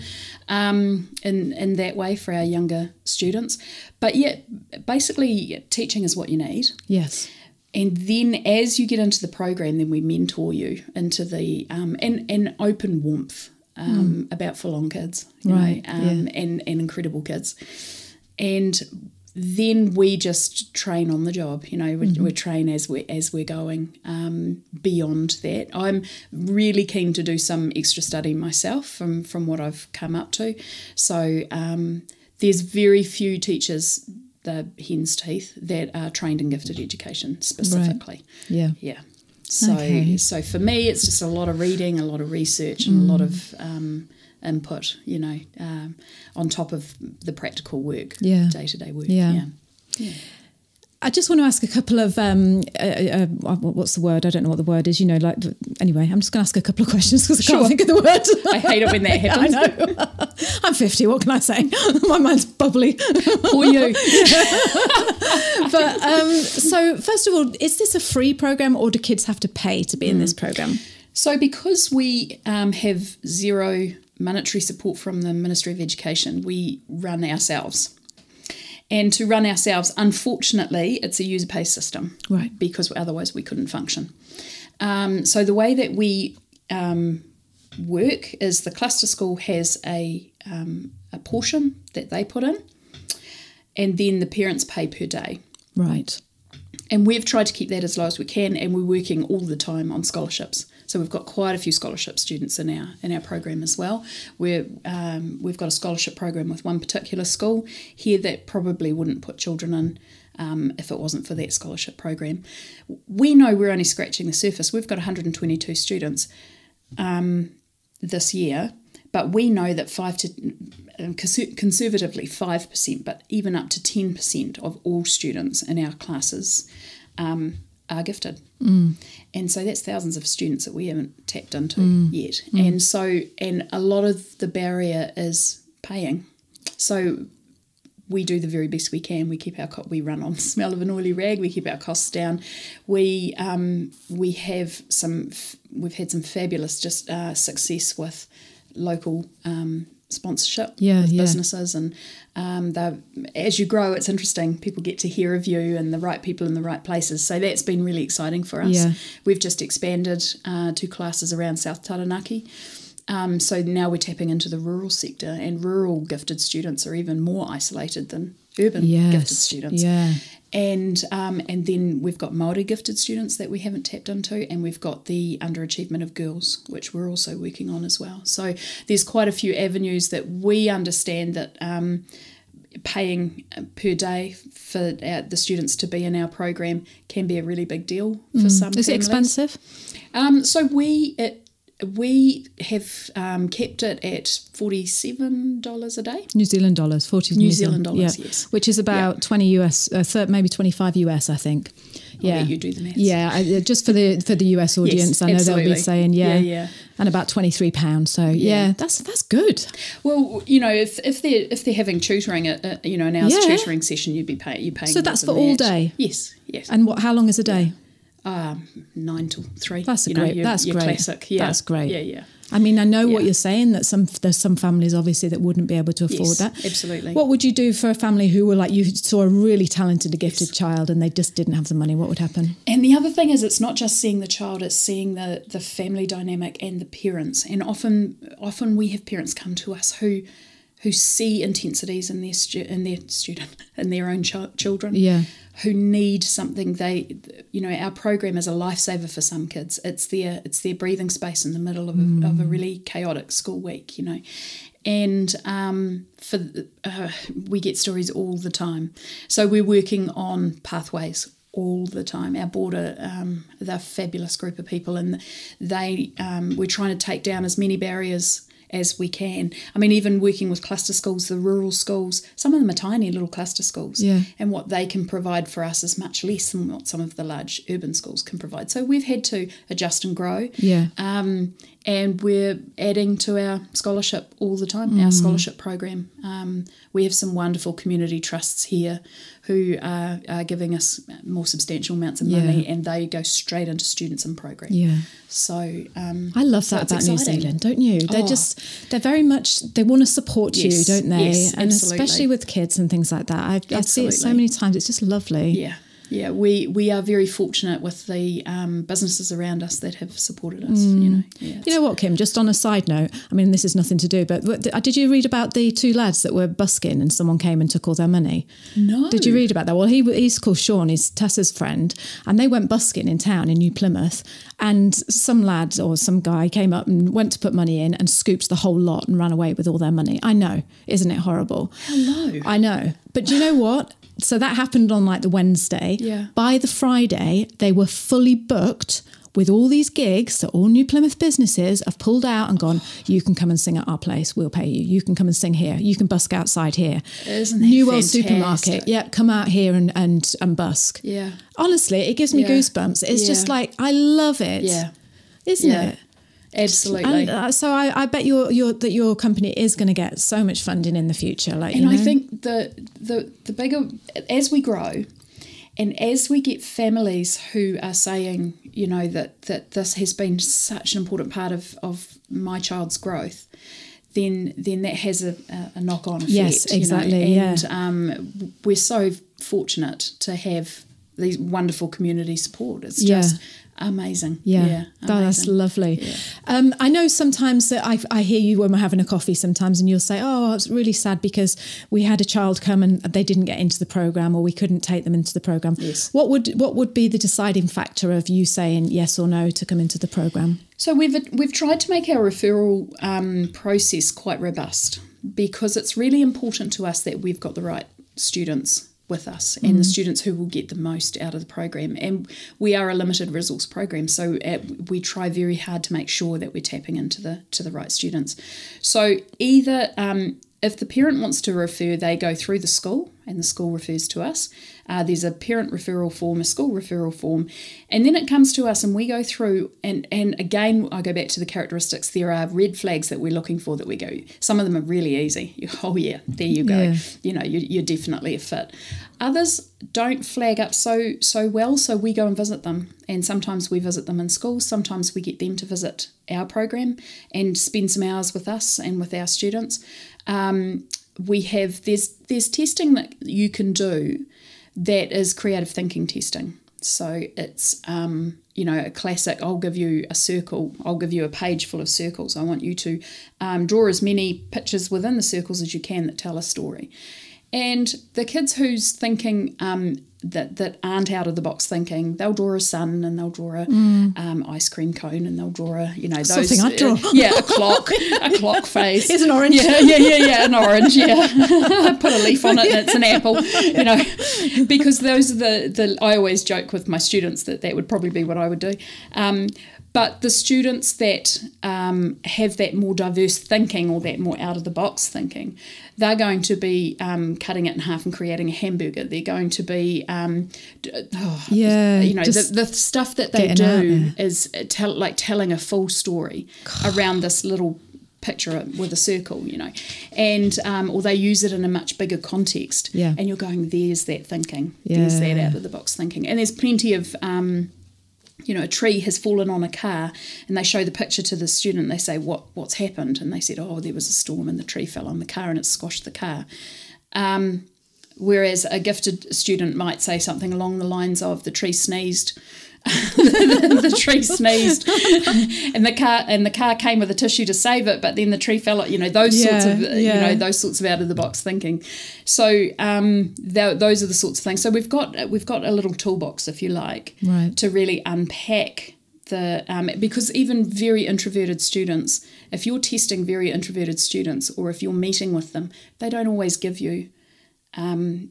um, in in that way for our younger students. But yeah, basically, teaching is what you need. Yes. And then as you get into the program, then we mentor you into the um, and and open warmth um, about for long kids, you Right, know, um, and and incredible kids, and then we just train on the job. You know, we, we train as we as we're going. Um, beyond that, I'm really keen to do some extra study myself from from what I've come up to. So um, there's very few teachers. The hen's teeth that are trained in gifted education specifically. Yeah. Yeah. So Okay. so for me, it's just a lot of reading, a lot of research, and a lot of um, input. You know, um, on top of the practical work, Yeah. day to day work. Yeah. yeah. I just want to ask a couple of um, uh, uh, what's the word? I don't know what the word is. You know, like anyway, I'm just going to ask a couple of questions because I Sure. can't think of the word. I hate it when that happens. I know. I'm 50. What can I say? My mind's bubbly. Or you. But um, so, first of all, is this a free program, or do kids have to pay to be in Mm. this program? So, because we um, have zero monetary support from the Ministry of Education, we run ourselves. And to run ourselves, unfortunately, it's a user pay system. Right. Because otherwise we couldn't function. Um, so, the way that we um, work is the cluster school has a, um, a portion that they put in, and then the parents pay per day. Right. And we've tried to keep that as low as we can, and we're working all the time on scholarships. So we've got quite a few scholarship students in our in our program as well. We're um, we've got a scholarship program with one particular school here that probably wouldn't put children in um, if it wasn't for that scholarship program. We know we're only scratching the surface. We've got 122 students um, this year, but we know that five to um, conservatively five percent, but even up to ten percent of all students in our classes um, are gifted, and so that's thousands of students that we haven't tapped into yet. And so, and a lot of the barrier is paying. So we do the very best we can. We keep our co- we run on the smell of an oily rag. We keep our costs down. We um, we have some f- we've had some fabulous just uh, success with local um, sponsorship Yeah, with yeah. businesses and um, as you grow it's interesting people get to hear of you and the right people in the right places so that's been really exciting for us Yeah. we've just expanded uh, two classes around South Taranaki um, so now we're tapping into the rural sector, and rural gifted students are even more isolated than urban Yes. gifted students. Yeah. And um, and then we've got Maori gifted students that we haven't tapped into, and we've got the underachievement of girls, which we're also working on as well. So there's quite a few avenues that we understand that. Um, paying per day for uh, the students to be in our program can be a really big deal for some Mm. Is it expensive? Um, so we it, we have um, kept it at forty seven dollars a day. New Zealand dollars, forty New Zealand dollars, yes. which is about twenty US, uh, thir- maybe twenty five US, I think. Yeah, let you do the maths. Yeah, I, uh, just for the for the US audience, I know they'll be saying yeah, Yeah, yeah. and about twenty three pounds. So yeah. Yeah. that's that's good. Well, you know, if, if they're if they're having tutoring, at, uh, you know, an hour's Yeah. tutoring session, you'd be paying you paying. So that's for all day? Yes, yes. And what? How long is a day? Um, nine to three. That's a you know, great. your- that's your great. Classic. Yeah, That's great. Yeah, yeah. I mean, I know what you're saying that some there's some families obviously that wouldn't be able to afford Yes, that. absolutely. What would you do for a family who were like you saw a really talented, gifted child and they just didn't have the money? What would happen? And the other thing is, it's not just seeing the child; it's seeing the the family dynamic and the parents. And often, often we have parents come to us who who see intensities in their stu- in their student in their own ch- children. Yeah. Who need something they, you know, our program is a lifesaver for some kids. It's their it's their breathing space in the middle of a, of a really chaotic school week, you know, and um, for uh, we get stories all the time. So we're working on pathways all the time. Our border, um, they're a fabulous group of people, and they um, we're trying to take down as many barriers as we can. I mean, even working with cluster schools, the rural schools, some of them are tiny little cluster schools, Yeah. and what they can provide for us is much less than what some of the large urban schools can provide. So we've had to adjust and grow. Yeah. Um, and we're adding to our scholarship all the time, Mm. our scholarship program. Um, we have some wonderful community trusts here who are, are giving us more substantial amounts of Yeah. money and they go straight into students and program. Yeah. So um, I love that it's about New. Zealand, don't you? They're Oh. just they're very much they want to support you, don't they? yes, and absolutely. especially with kids and things like that. I, I see it so many times. It's just lovely. Yeah, yeah, we we are very fortunate with the um, businesses around us that have supported us. You know, yeah, Mm. You know what, Kim? Just on a side note, I mean, this is nothing to do, but did you read about the two lads that were busking and someone came and took all their money? No. Did you read about that? Well, he he's called Sean. He's Tessa's friend, and they went busking in town in New Plymouth, and some lad or some guy came up and went to put money in and scooped the whole lot and ran away with all their money. I know, isn't it horrible? Hello. I know, but do you know what? So that happened on like the Wednesday. Yeah. By the Friday, they were fully booked with all these gigs that all New Plymouth businesses have pulled out and gone, you can come and sing at our place, we'll pay you. You can come and sing here. You can busk outside here. Isn't New World fantastic? Supermarket. Yep, come out here and and, and busk. Yeah. Honestly, it gives me Yeah. goosebumps. It's just like I love it. Yeah. Isn't Yeah. it? Absolutely. And uh, so I, I bet your your that your company is going to get so much funding in the future. Like, and you I think the the the bigger as we grow, and as we get families who are saying, you know, that that this has been such an important part of of my child's growth, then then that has a, a, knock on effect. Yes, you know, exactly, yeah. And um, we're so fortunate to have these wonderful community support. It's Yeah. just amazing. Yeah, yeah that- that's amazing. lovely. Um, I know sometimes that I, I hear you when we're having a coffee sometimes, and you'll say, "Oh, it's really sad because we had a child come and they didn't get into the program, or we couldn't take them into the program." Yes. What would what would be the deciding factor of you saying yes or no to come into the program? So we've we've tried to make our referral um, process quite robust because it's really important to us that we've got the right students with us and the students who will get the most out of the program. And we are a limited resource program, so uh we try very hard to make sure that we're tapping into the to the right students. So either um, if the parent wants to refer, they go through the school and the school refers to us. Uh, there's a parent referral form, a school referral form, and then it comes to us and we go through. And, and again, I go back to the characteristics. There are red flags that we're looking for that we go, some of them are really easy. You- Oh, yeah, there you go. Yeah. You know, you, you're definitely a fit. Others don't flag up so so well, so we go and visit them. And sometimes we visit them in school, sometimes we get them to visit our program and spend some hours with us and with our students. Um, we have there's there's testing that you can do that is creative thinking testing. So it's um, you know a classic. I'll give you a circle. I'll give you a page full of circles. I want you to um, draw as many pictures within the circles as you can that tell a story. And the kids who's thinking um, that that aren't out of the box thinking, they'll draw a sun and they'll draw a um, ice cream cone and they'll draw a you know those Something I'd draw. uh, yeah a clock a clock face. It's an orange. Yeah, yeah, yeah, yeah, an orange. Yeah, put a leaf on it and it's an apple. You know, because those are the the. I always joke with my students that that would probably be what I would do. Um, but the students that um, have that more diverse thinking or that more out of the box thinking, they're going to be um, cutting it in half and creating a hamburger. They're going to be, um, oh, Yeah, you know, the, the stuff that they do is tell like telling a full story around this little picture with a circle, you know, and um, or they use it in a much bigger context. Yeah. and you're going, there's that thinking, there's that out of the box thinking, and there's plenty of. Um, you know, a tree has fallen on a car, and they show the picture to the student. They say, "What what's happened?" And they said, "Oh, there was a storm, and the tree fell on the car, and it squashed the car." Um, whereas a gifted student might say something along the lines of, "The tree sneezed." the tree sneezed. And the car and the car came with a tissue to save it but then the tree fell you know those sorts Yeah, of you know those sorts of out of the box thinking. So um tho- those are the sorts of things. So we've got we've got a little toolbox if you like Right. to really unpack the um, because even very introverted students if you're testing very introverted students or if you're meeting with them they don't always give you um,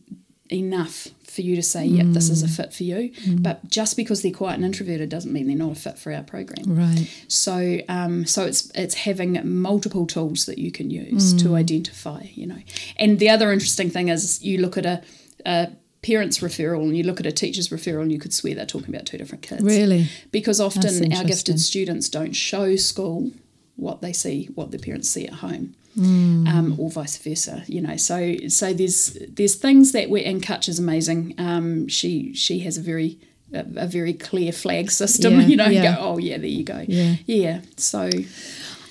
enough for you to say yep this is a mm. fit for you mm. but just because they're quiet and introverted doesn't mean they're not a fit for our program right. so um, so it's it's having multiple tools that you can use to mm. identify, you know. And the other interesting thing is you look at a, a parent's referral and you look at a teacher's referral and you could swear they're talking about two different kids. Really? Because often our gifted students don't show school what they see, what their parents see at home. Hmm. Um, or vice versa, you know. So, so there's there's things that we and Kutch is amazing. Um, she she has a very a, a very clear flag system. Yeah, you know, you yeah. go, oh yeah, there you go. Yeah. yeah. So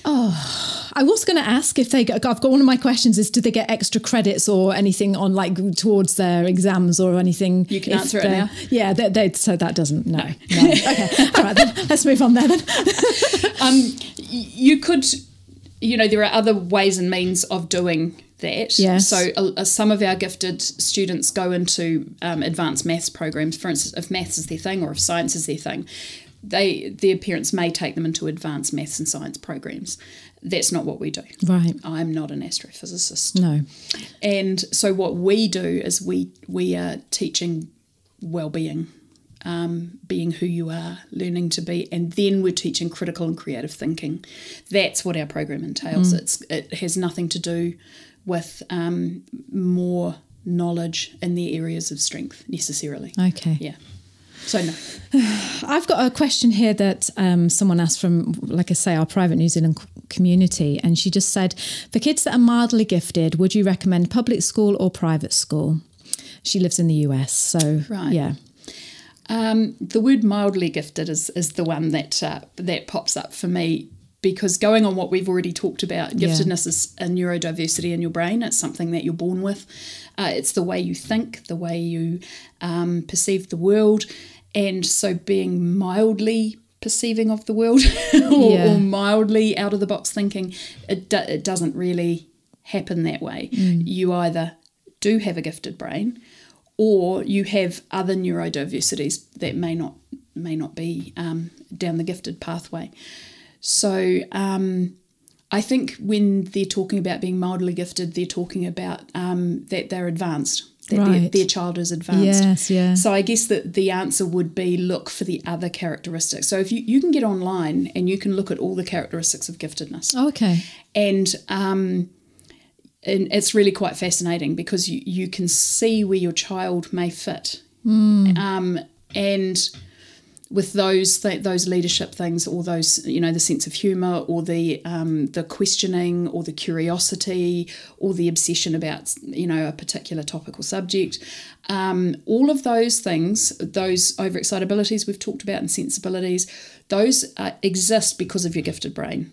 Oh, I was going to ask if they. I've got one of my questions is do they get extra credits or anything on like towards their exams or anything? You can answer it now. Yeah, they, they, so that doesn't. No, no. Okay, all right. Then, let's move on there then. um, you could, you know, there are other ways and means of doing that. Yes. So uh, uh, some of our gifted students go into um, advanced maths programs. For instance, if maths is their thing or if science is their thing, they their parents may take them into advanced maths and science programs. That's not what we do. Right. I'm not an astrophysicist. No. And so what we do is we we are teaching well-being um, being who you are, learning to be, and then we're teaching critical and creative thinking. That's what our program entails. It's it has nothing to do with um, more knowledge in the areas of strength necessarily. Okay. Yeah. So no. I've got a question here that um, someone asked from, like I say, our private New Zealand community, and she just said, for kids that are mildly gifted, would you recommend public school or private school? She lives in the US, so Right. yeah, Um, the word mildly gifted is, is the one that uh, that pops up for me because going on what we've already talked about, Yeah. giftedness is a neurodiversity in your brain. It's something that you're born with. Uh, it's the way you think, the way you um, perceive the world, and so being mildly perceiving of the world or, Yeah. or mildly out of the box thinking, it, do, it doesn't really happen that way. You either do have a gifted brain or you have other neurodiversities that may not may not be um, down the gifted pathway. So um, I think when they're talking about being mildly gifted, they're talking about um, that they're advanced, that their, Right. their child is advanced. Yes, yeah. So I guess that the answer would be look for the other characteristics. So if you, you can get online and you can look at all the characteristics of giftedness Oh, okay, and um, and it's really quite fascinating because you, you can see where your child may fit. Um, and with those th- those leadership things or those you know the sense of humor or the um, the questioning or the curiosity or the obsession about you know a particular topic or subject um, all of those things those overexcitabilities we've talked about and sensibilities those uh, exist because of your gifted brain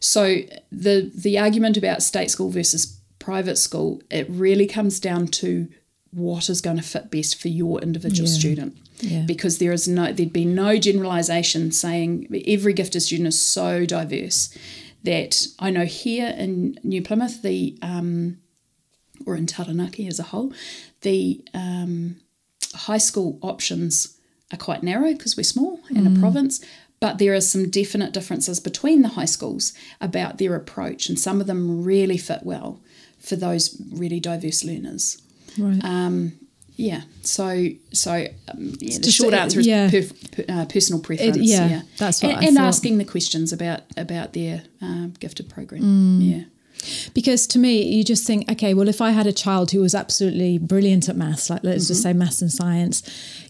so the the argument about state school versus private school, it really comes down to what is going to fit best for your individual Yeah. student. Yeah. Because there is no there'd be no generalization saying every gifted student is so diverse that I know here in New Plymouth the um, or in Taranaki as a whole, the um, high school options are quite narrow because we're small in a province. But there are some definite differences between the high schools about their approach, and some of them really fit well for those really diverse learners. right. Um, Yeah. So, so um, yeah, the short answer is yeah. per, uh, personal preference. yeah, that's what and, and asking the questions about about their um, gifted program. Mm. Yeah. Because to me, you just think, okay, well, if I had a child who was absolutely brilliant at maths, like let's just say maths and science,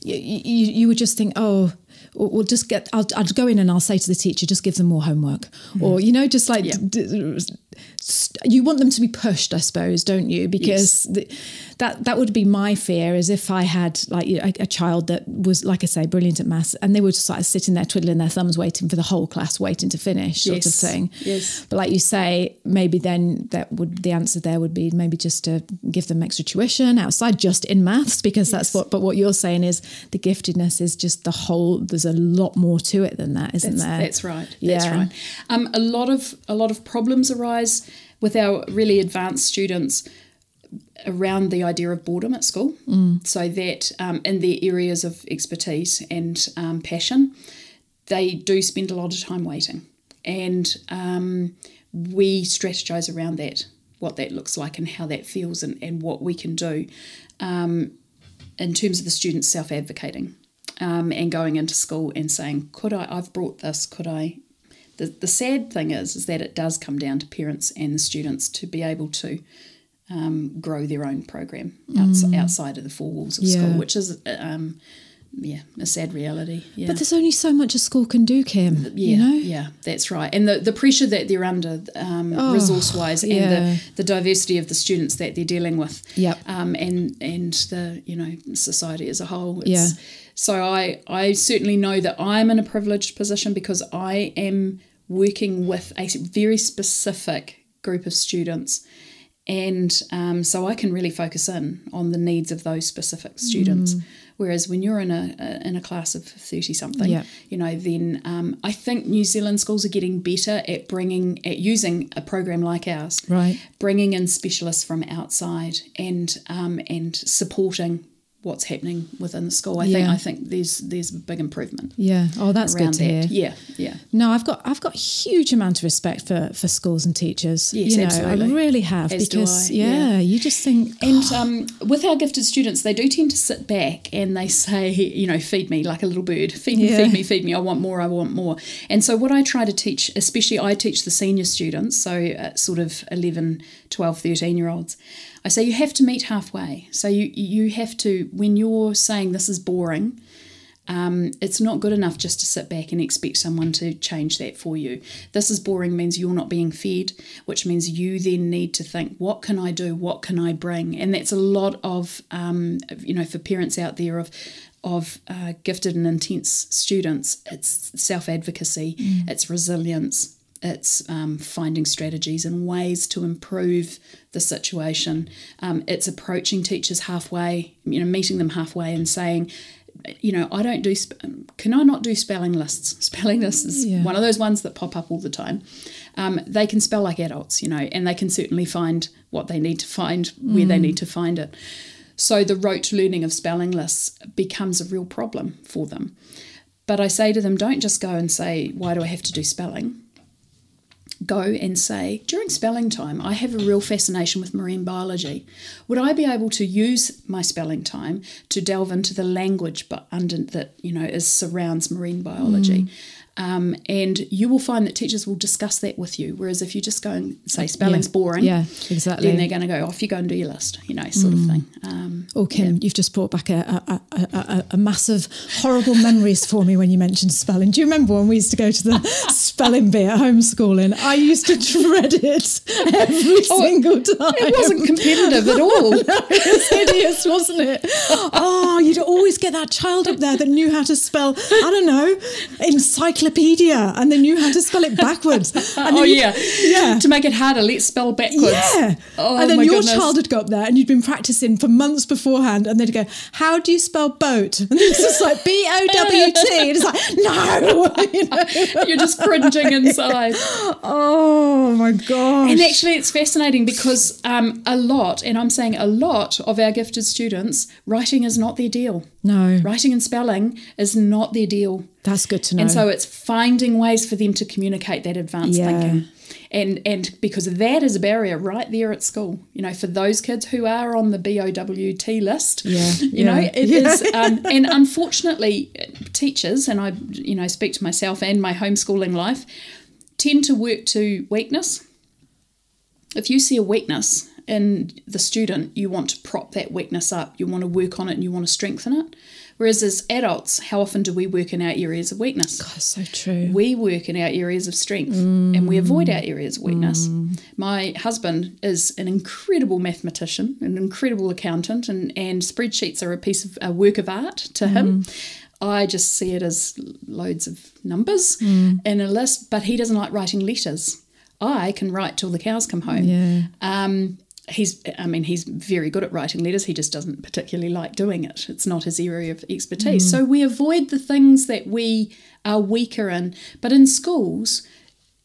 you, you, you would just think, oh, we'll we'll just get, I'll, I'll go in and I'll say to the teacher, just give them more homework. Mm-hmm. Or, you know, just like, Yeah. d- d- st- you want them to be pushed, I suppose, don't you? Because the, that that would be my fear is if I had like a, a child that was, like I say, brilliant at maths and they were just like sitting there twiddling their thumbs waiting for the whole class, waiting to finish sort of thing. Yes. But like you say, maybe then that would the answer there would be maybe just to give them extra tuition outside just in maths because that's what. But what you're saying is the giftedness is just the whole. There's a lot more to it than that, isn't That's, there? that's right. That's Yeah. right. Um, a lot of a lot of problems arise with our really advanced students around the idea of boredom at school. So that um, in their areas of expertise and um, passion, they do spend a lot of time waiting, and um, we strategize around that, what that looks like, and how that feels, and, and what we can do in terms of the students self advocating um, and going into school and saying, "Could I? I've brought this. Could I?" The, the sad thing is, is that it does come down to parents and the students to be able to um, grow their own program outs- outside of the four walls of Yeah. school, which is, um, yeah, a sad reality. Yeah. But there's only so much a school can do, Kim. Yeah, you know. yeah, that's right. And the, the pressure that they're under, um, Oh, resource wise, and yeah. the, the diversity of the students that they're dealing with, Yep. um, and and the you know society as a whole. It's, Yeah. So I I certainly know that I'm in a privileged position because I am working with a very specific group of students. And um, so I can really focus in on the needs of those specific students. Mm. Whereas when you're in a, a in a class of thirty something, Yeah. you know, then um, I think New Zealand schools are getting better at bringing at using a program like ours, Right. Bringing in specialists from outside and um, and supporting what's happening within the school. I think I think there's there's a big improvement Yeah. Oh, that's good to hear. Yeah, yeah. No, I've got I've got huge amount of respect for for schools and teachers. Yes, you know, absolutely. I really have As because I, yeah, yeah. you just think And um, with our gifted students, they do tend to sit back and they say, you know, feed me like a little bird. Feed me, Yeah. feed me, feed me. I want more, I want more. And so, what I try to teach, especially I teach the senior students, so uh, sort of 11, 12, 13 year olds, I say you have to meet halfway. So, you, you have to, when you're saying this is boring, um, it's not good enough just to sit back and expect someone to change that for you. This is boring means you're not being fed, which means you then need to think, what can I do? What can I bring? And that's a lot of, um, you know, for parents out there of of uh, gifted and intense students. It's self advocacy, it's resilience, it's um, finding strategies and ways to improve the situation. Um, it's approaching teachers halfway, you know, meeting them halfway and saying, you know, I don't do. Sp- can I not do spelling lists? Spelling lists is Yeah. one of those ones that pop up all the time. Um, they can spell like adults, you know, and they can certainly find what they need to find where they need to find it. So the rote learning of spelling lists becomes a real problem for them. But I say to them, don't just go and say, why do I have to do spelling? Go and say, during spelling time, I have a real fascination with marine biology. Would I be able to use my spelling time to delve into the language but under that, you know, is surrounds marine biology? Mm. Um, and you will find that teachers will discuss that with you. Whereas if you just go and say spelling's Yeah. boring, Yeah, exactly. then they're going to go off you go and do your list, you know, sort of thing. Um, Oh, Kim, you've just brought back a, a, a, a, a massive, horrible memories for me when you mentioned spelling. Do you remember when we used to go to the spelling bee at homeschooling? I used to dread it every single time. Oh, it wasn't competitive at all. it was hideous, wasn't it? Oh, you'd always get that child up there that knew how to spell, I don't know, encyclopedia, and they knew how to spell it backwards. And oh you- yeah, yeah. To make it harder, let's spell backwards. Yeah. Oh and then your goodness. child would go up there and you'd been practicing for months beforehand and they'd go, How do you spell boat? And it's just like B O W T. And it's like, No. You know? You're just cringing inside. Oh my God. And actually, it's fascinating because um, a lot, and I'm saying a lot of our gifted students, writing is not their deal. no. Writing and spelling is not their deal. That's good to know. And so it's finding ways for them to communicate that advanced Yeah. thinking. And and because that is a barrier right there at school. You know, for those kids who are on the BOWT list, Yeah, you know, yeah. it is. Um, and unfortunately, teachers, and I, you know, speak to myself and my homeschooling life, tend to work to weakness. If you see a weakness in the student, you want to prop that weakness up. You want to work on it and you want to strengthen it. Whereas as adults, how often do we work in our areas of weakness? That's so true. we work in our areas of strength and we avoid our areas of weakness. Mm. My husband is an incredible mathematician, an incredible accountant, and, and spreadsheets are a piece of a work of art to mm. him. I just see it as loads of numbers mm. in a list, but he doesn't like writing letters. I can write till the cows come home. Yeah. Um, he's, I mean, he's very good at writing letters. He just doesn't particularly like doing it. It's not his area of expertise. Mm. So we avoid the things that we are weaker in. But in schools,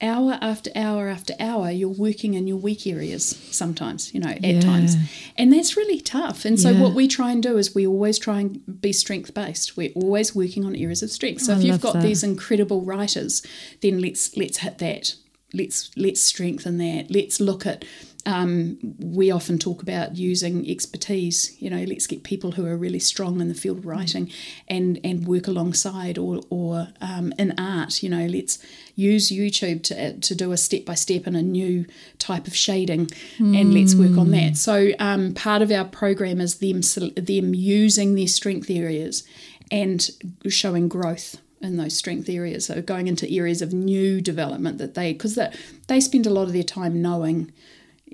hour after hour after hour, you're working in your weak areas sometimes, you know, at Yeah. times. And that's really tough. And so Yeah. what we try and do is we always try and be strength based. We're always working on areas of strength. So oh, I if you've got that. these incredible writers, then let's let's hit that. Let's let's strengthen that. Let's look at. Um, we often talk about using expertise. You know, let's get people who are really strong in the field of writing, and and work alongside, or or um, in art. You know, let's use YouTube to to do a step by step in a new type of shading, and let's work on that. So um, part of our program is them them using their strength areas and showing growth in those strength areas. So going into areas of new development that they because that they spend a lot of their time knowing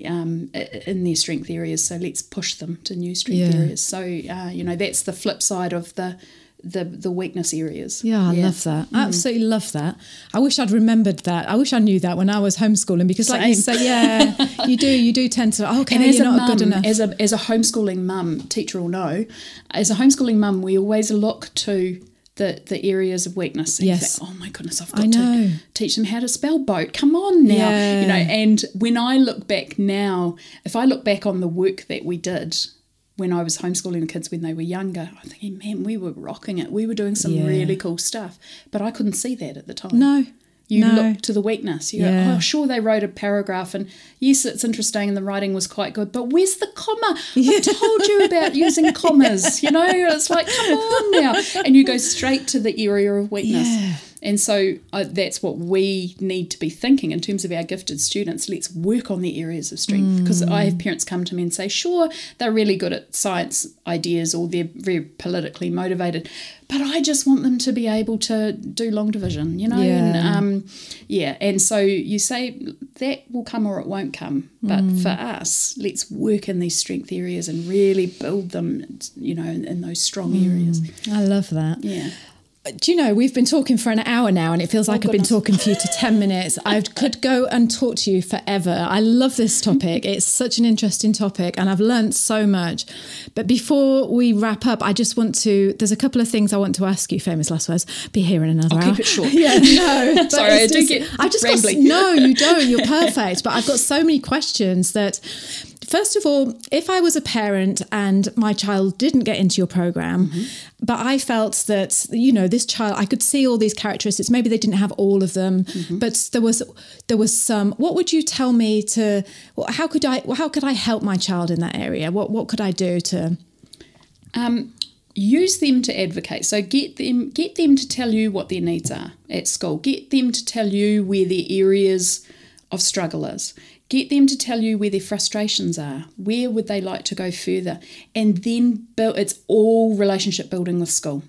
um, in their strength areas. So let's push them to new strength Yeah. areas. So uh, you know that's the flip side of the the the weakness areas. Yeah, I love that. I absolutely love that. I wish I'd remembered that. I wish I knew that when I was homeschooling because, like you say, yeah, you do. You do tend to. Okay, And as you're a not good mum, enough. as a as a homeschooling mum, teacher will know. As a homeschooling mum, we always look to the the areas of weakness. And Yes. think, oh my goodness, I've I got know. to teach them how to spell boat. Come on now, you know. And when I look back now, if I look back on the work that we did. when I was homeschooling the kids when they were younger, I'm thinking, man, we were rocking it. We were doing some Yeah. really cool stuff. But I couldn't see that at the time. No. You no. look to the weakness. You Yeah. go, oh, sure, they wrote a paragraph, and yes, it's interesting, and the writing was quite good, but where's the comma? I told you about using commas. You know, it's like, come on now. And you go straight to the area of weakness. And so uh, that's what we need to be thinking in terms of our gifted students. Let's work on the areas of strength because I have parents come to me and say, sure, they're really good at science ideas or they're very politically motivated, but I just want them to be able to do long division, you know? And Yeah. um, yeah, and so you say that will come or it won't come. But for us, let's work in these strength areas and really build them, you know, in, in those strong areas. I love that. Yeah. Do you know, we've been talking for an hour now and it feels oh, like I've been talking for you to 10 minutes. I could go and talk to you forever. I love this topic. It's such an interesting topic and I've learned so much. But before we wrap up, I just want to, there's a couple of things I want to ask you, famous last words. Be here in another I'll hour. keep it short. yeah, no. Sorry, I do get I've just got, no, you don't. You're perfect. But I've got so many questions that First of all, if I was a parent and my child didn't get into your program, Mm-hmm. but I felt that, you know, this child, I could see all these characteristics. Maybe they didn't have all of them, Mm-hmm. but there was there was some. What would you tell me to? How could I? How could I help my child in that area? What What could I do to? um, use them to advocate. So get them get them to tell you what their needs are at school. Get them to tell you where their areas of struggle is. Get them to tell you where their frustrations are. Where would they like to go further? And then build. It's all relationship building with school.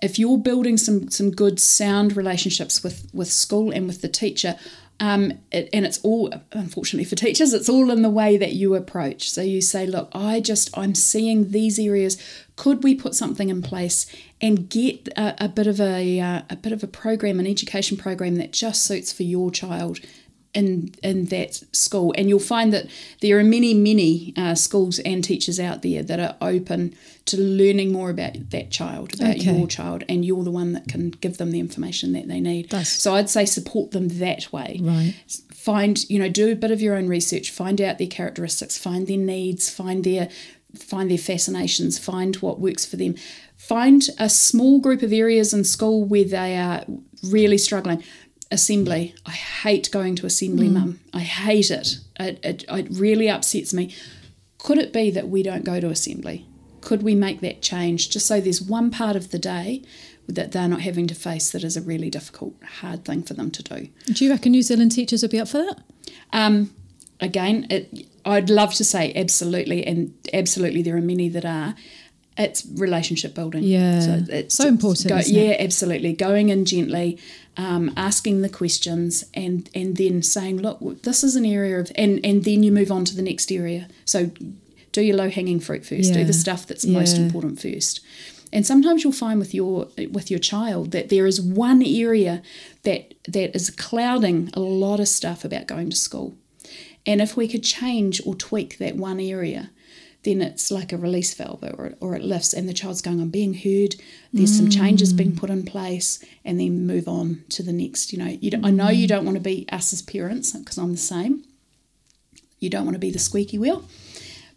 If you're building some some good sound relationships with with school and with the teacher. Um, it, and it's all unfortunately for teachers it's all in the way that you approach so you say look i just i'm seeing these areas could we put something in place and get a, a bit of a uh, a bit of a program an education program that just suits for your child in in that school. And you'll find that there are many many uh, schools and teachers out there that are open to learning more about that child about Okay. your child and you're the one that can give them the information that they need. That's- so i'd say support them that way. Right. find you know do a bit of your own research find out their characteristics find their needs find their find their fascinations find what works for them. Find a small group of areas in school where they are really struggling assembly. I hate going to assembly mum. I hate it. it it it really upsets me. Could it be that we don't go to assembly? Could we make that change? Just so there's one part of the day that they're not having to face that is a really difficult hard thing for them to do. Do you reckon New Zealand teachers would be up for that? um, again, it, I'd love to say absolutely, and absolutely, there are many that are. It's relationship building. Yeah. So important, Go, yeah, it? absolutely. Going in gently, um, asking the questions, and and then saying, look, this is an area of, and and then you move on to the next area. So do your low hanging fruit first. Do the stuff that's most important first. And sometimes you'll find with your with your child that there is one area that that is clouding a lot of stuff about going to school. And if we could change or tweak that one area, then it's like a release valve or, or it lifts and the child's going, I'm being heard, there's some changes being put in place, and then move on to the next. You know, you don't, I know you mm-hmm. don't want to be us as parents because I'm the same. You don't want to be the squeaky wheel.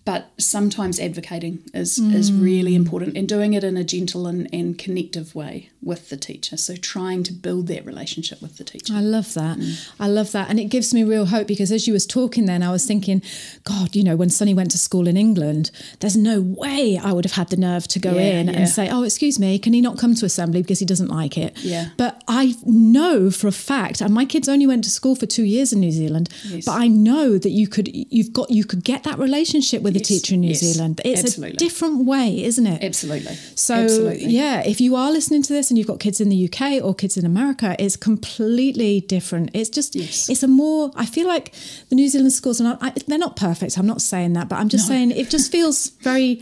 But sometimes advocating is, is really important and doing it in a gentle and, and connective way with the teacher. So trying to build that relationship with the teacher. I love that. Mm. I love that. And it gives me real hope because as you was talking then, I was thinking, God, you know, when Sonny went to school in England, there's no way I would have had the nerve to go Yeah, in yeah. and say, oh, excuse me, can he not come to assembly because he doesn't like it? Yeah. But I know for a fact, and my kids only went to school for two years in New Zealand, Yes. but I know that you could, you've got, you could get that relationship with Yes, a teacher in New yes, Zealand. It's absolutely. a different way, isn't it? Absolutely. So Absolutely. yeah, if you are listening to this and you've got kids in the UK or kids in America, it's completely different. It's just Yes. it's a more. I feel like the New Zealand schools are not. I, they're not perfect. I'm not saying that, but I'm just saying it just feels very.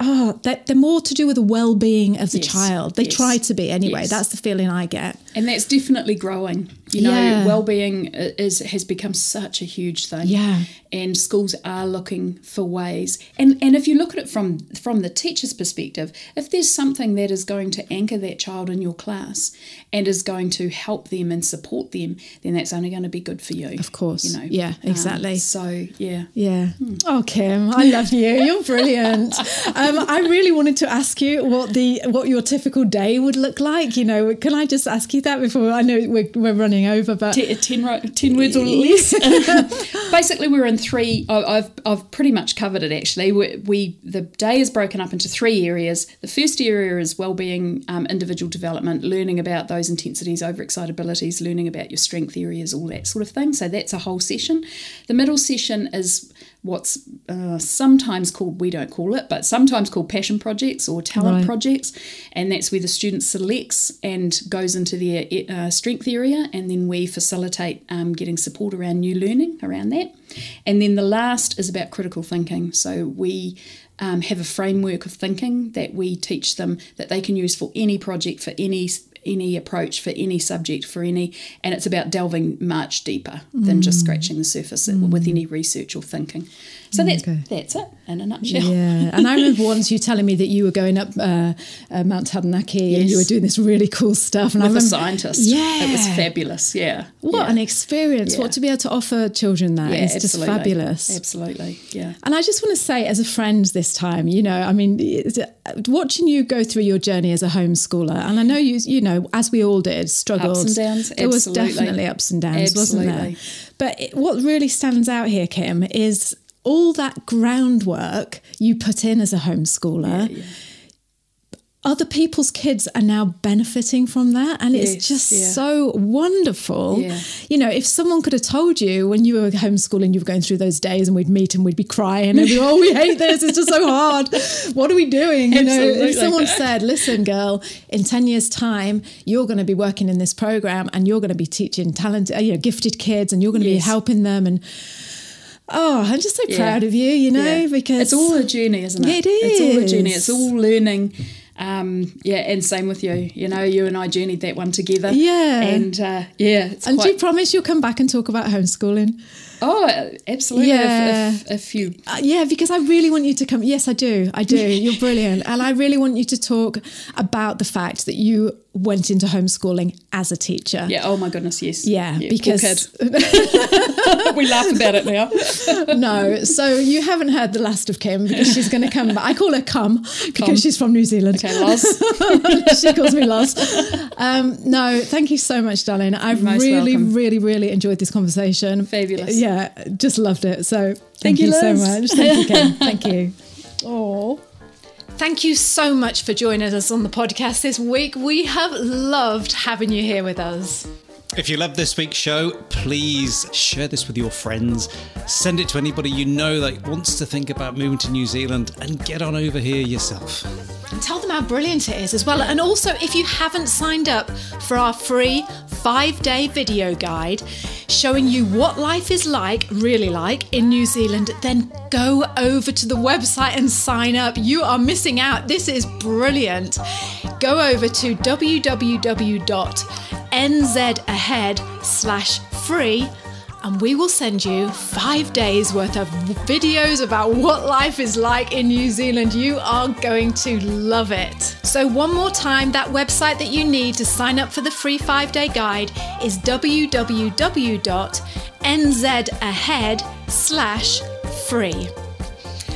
Oh, that they're more to do with the well-being of the Yes, child. They yes, try to be anyway. yes. That's the feeling I get. And that's definitely growing. You know, Yeah. well-being is has become such a huge thing. Yeah. and schools are looking for ways. And and if you look at it from from the teacher's perspective, if there's something that is going to anchor that child in your class and is going to help them and support them, then that's only going to be good for you. Of course. you know. Yeah, Um, exactly. so yeah. Yeah. Oh, Kim, I love you. You're brilliant. Um, I really wanted to ask you what the what your typical day would look like. You know, can I just ask you that before I know we're, we're running over? But ten, ro- ten words or less. Basically, we're in three. I've I've pretty much covered it. Actually, we, we the day is broken up into three areas. The first area is well-being, um, individual development, learning about those intensities, overexcitabilities, learning about your strength areas, all that sort of thing. So that's a whole session. The middle session is what's uh, sometimes called we don't call it, but sometimes called passion projects or talent Right. projects, and that's where the student selects and goes into their uh, strength area, and then we facilitate um, getting support around new learning around that. And then the last is about critical thinking. So we um, have a framework of thinking that we teach them that they can use for any project, for any any approach, for any subject, for any, and it's about delving much deeper than just mm. scratching the surface with mm. any research or thinking. So that's Okay. that's it in a nutshell. yeah, and I remember once you telling me that you were going up uh, uh, Mount Taranaki and you were doing this really cool stuff. And I with a remember, scientist. Yeah, It was fabulous. Yeah. What yeah. an experience! Yeah. What to be able to offer children that yeah, is just fabulous. Absolutely. Yeah. And I just want to say, as a friend this time, you know, I mean, watching you go through your journey as a homeschooler, and I know you, you know, as we all did, struggled. Ups and downs, There was definitely ups and downs, wasn't there? Absolutely. But it, what really stands out here, Kim, is all that groundwork you put in as a homeschooler. yeah. Other people's kids are now benefiting from that, and it's Yes, just yeah. so wonderful. Yeah. You know, if someone could have told you when you were homeschooling, you were going through those days, and we'd meet and we'd be crying, and we'd be, oh, we hate this, it's just so hard. What are we doing? You know, if someone said, listen, girl, in 10 years' time, you're going to be working in this program and you're going to be teaching talented, you know, gifted kids, and you're going to be helping them. And oh, I'm just so Yeah. proud of you, you know, Yeah. because it's all a journey, isn't it? It It's all a journey. It's all learning. Um, yeah, and same with you. You know, you and I journeyed that one together. Yeah. And uh, yeah, it's And do you promise you'll come back and talk about homeschooling? oh, absolutely. Yeah. If, if, if you Uh, yeah, because I really want you to come. Yes, I do. I do. You're brilliant. And I really want you to talk about the fact that you went into homeschooling as a teacher. yeah, oh my goodness, yes. Yeah, poor because we laugh about it now. no, so you haven't heard the last of Kim because she's going to come back. I call her Cum because Cum. she's from New Zealand. Okay, Loz. she calls me Loz. Um, no, thank you so much, darling. I've really, welcome. really, really enjoyed this conversation. Fabulous. Yeah, just loved it. So thank, Thank you, you, so much. Thank you, Kim. Thank you. Oh. Thank you so much for joining us on the podcast this week. We have loved having you here with us. If you love this week's show, please share this with your friends. Send it to anybody you know that wants to think about moving to New Zealand and get on over here yourself. and tell them how brilliant it is as well. And also, if you haven't signed up for our free five day video guide showing you what life is like, really like, in New Zealand, then go over to the website and sign up. You are missing out. This is brilliant. Go over to www.nzahead slash free and we will send you five days worth of videos about what life is like in New Zealand. You are going to love it. So, one more time, that website that you need to sign up for the free five day guide is www.nzahead slash free.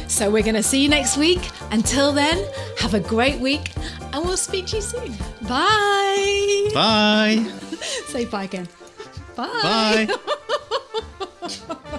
So, we're going to see you next week. Until then, have a great week and we'll speak to you soon. Bye. Bye. Say bye again. Bye. Bye.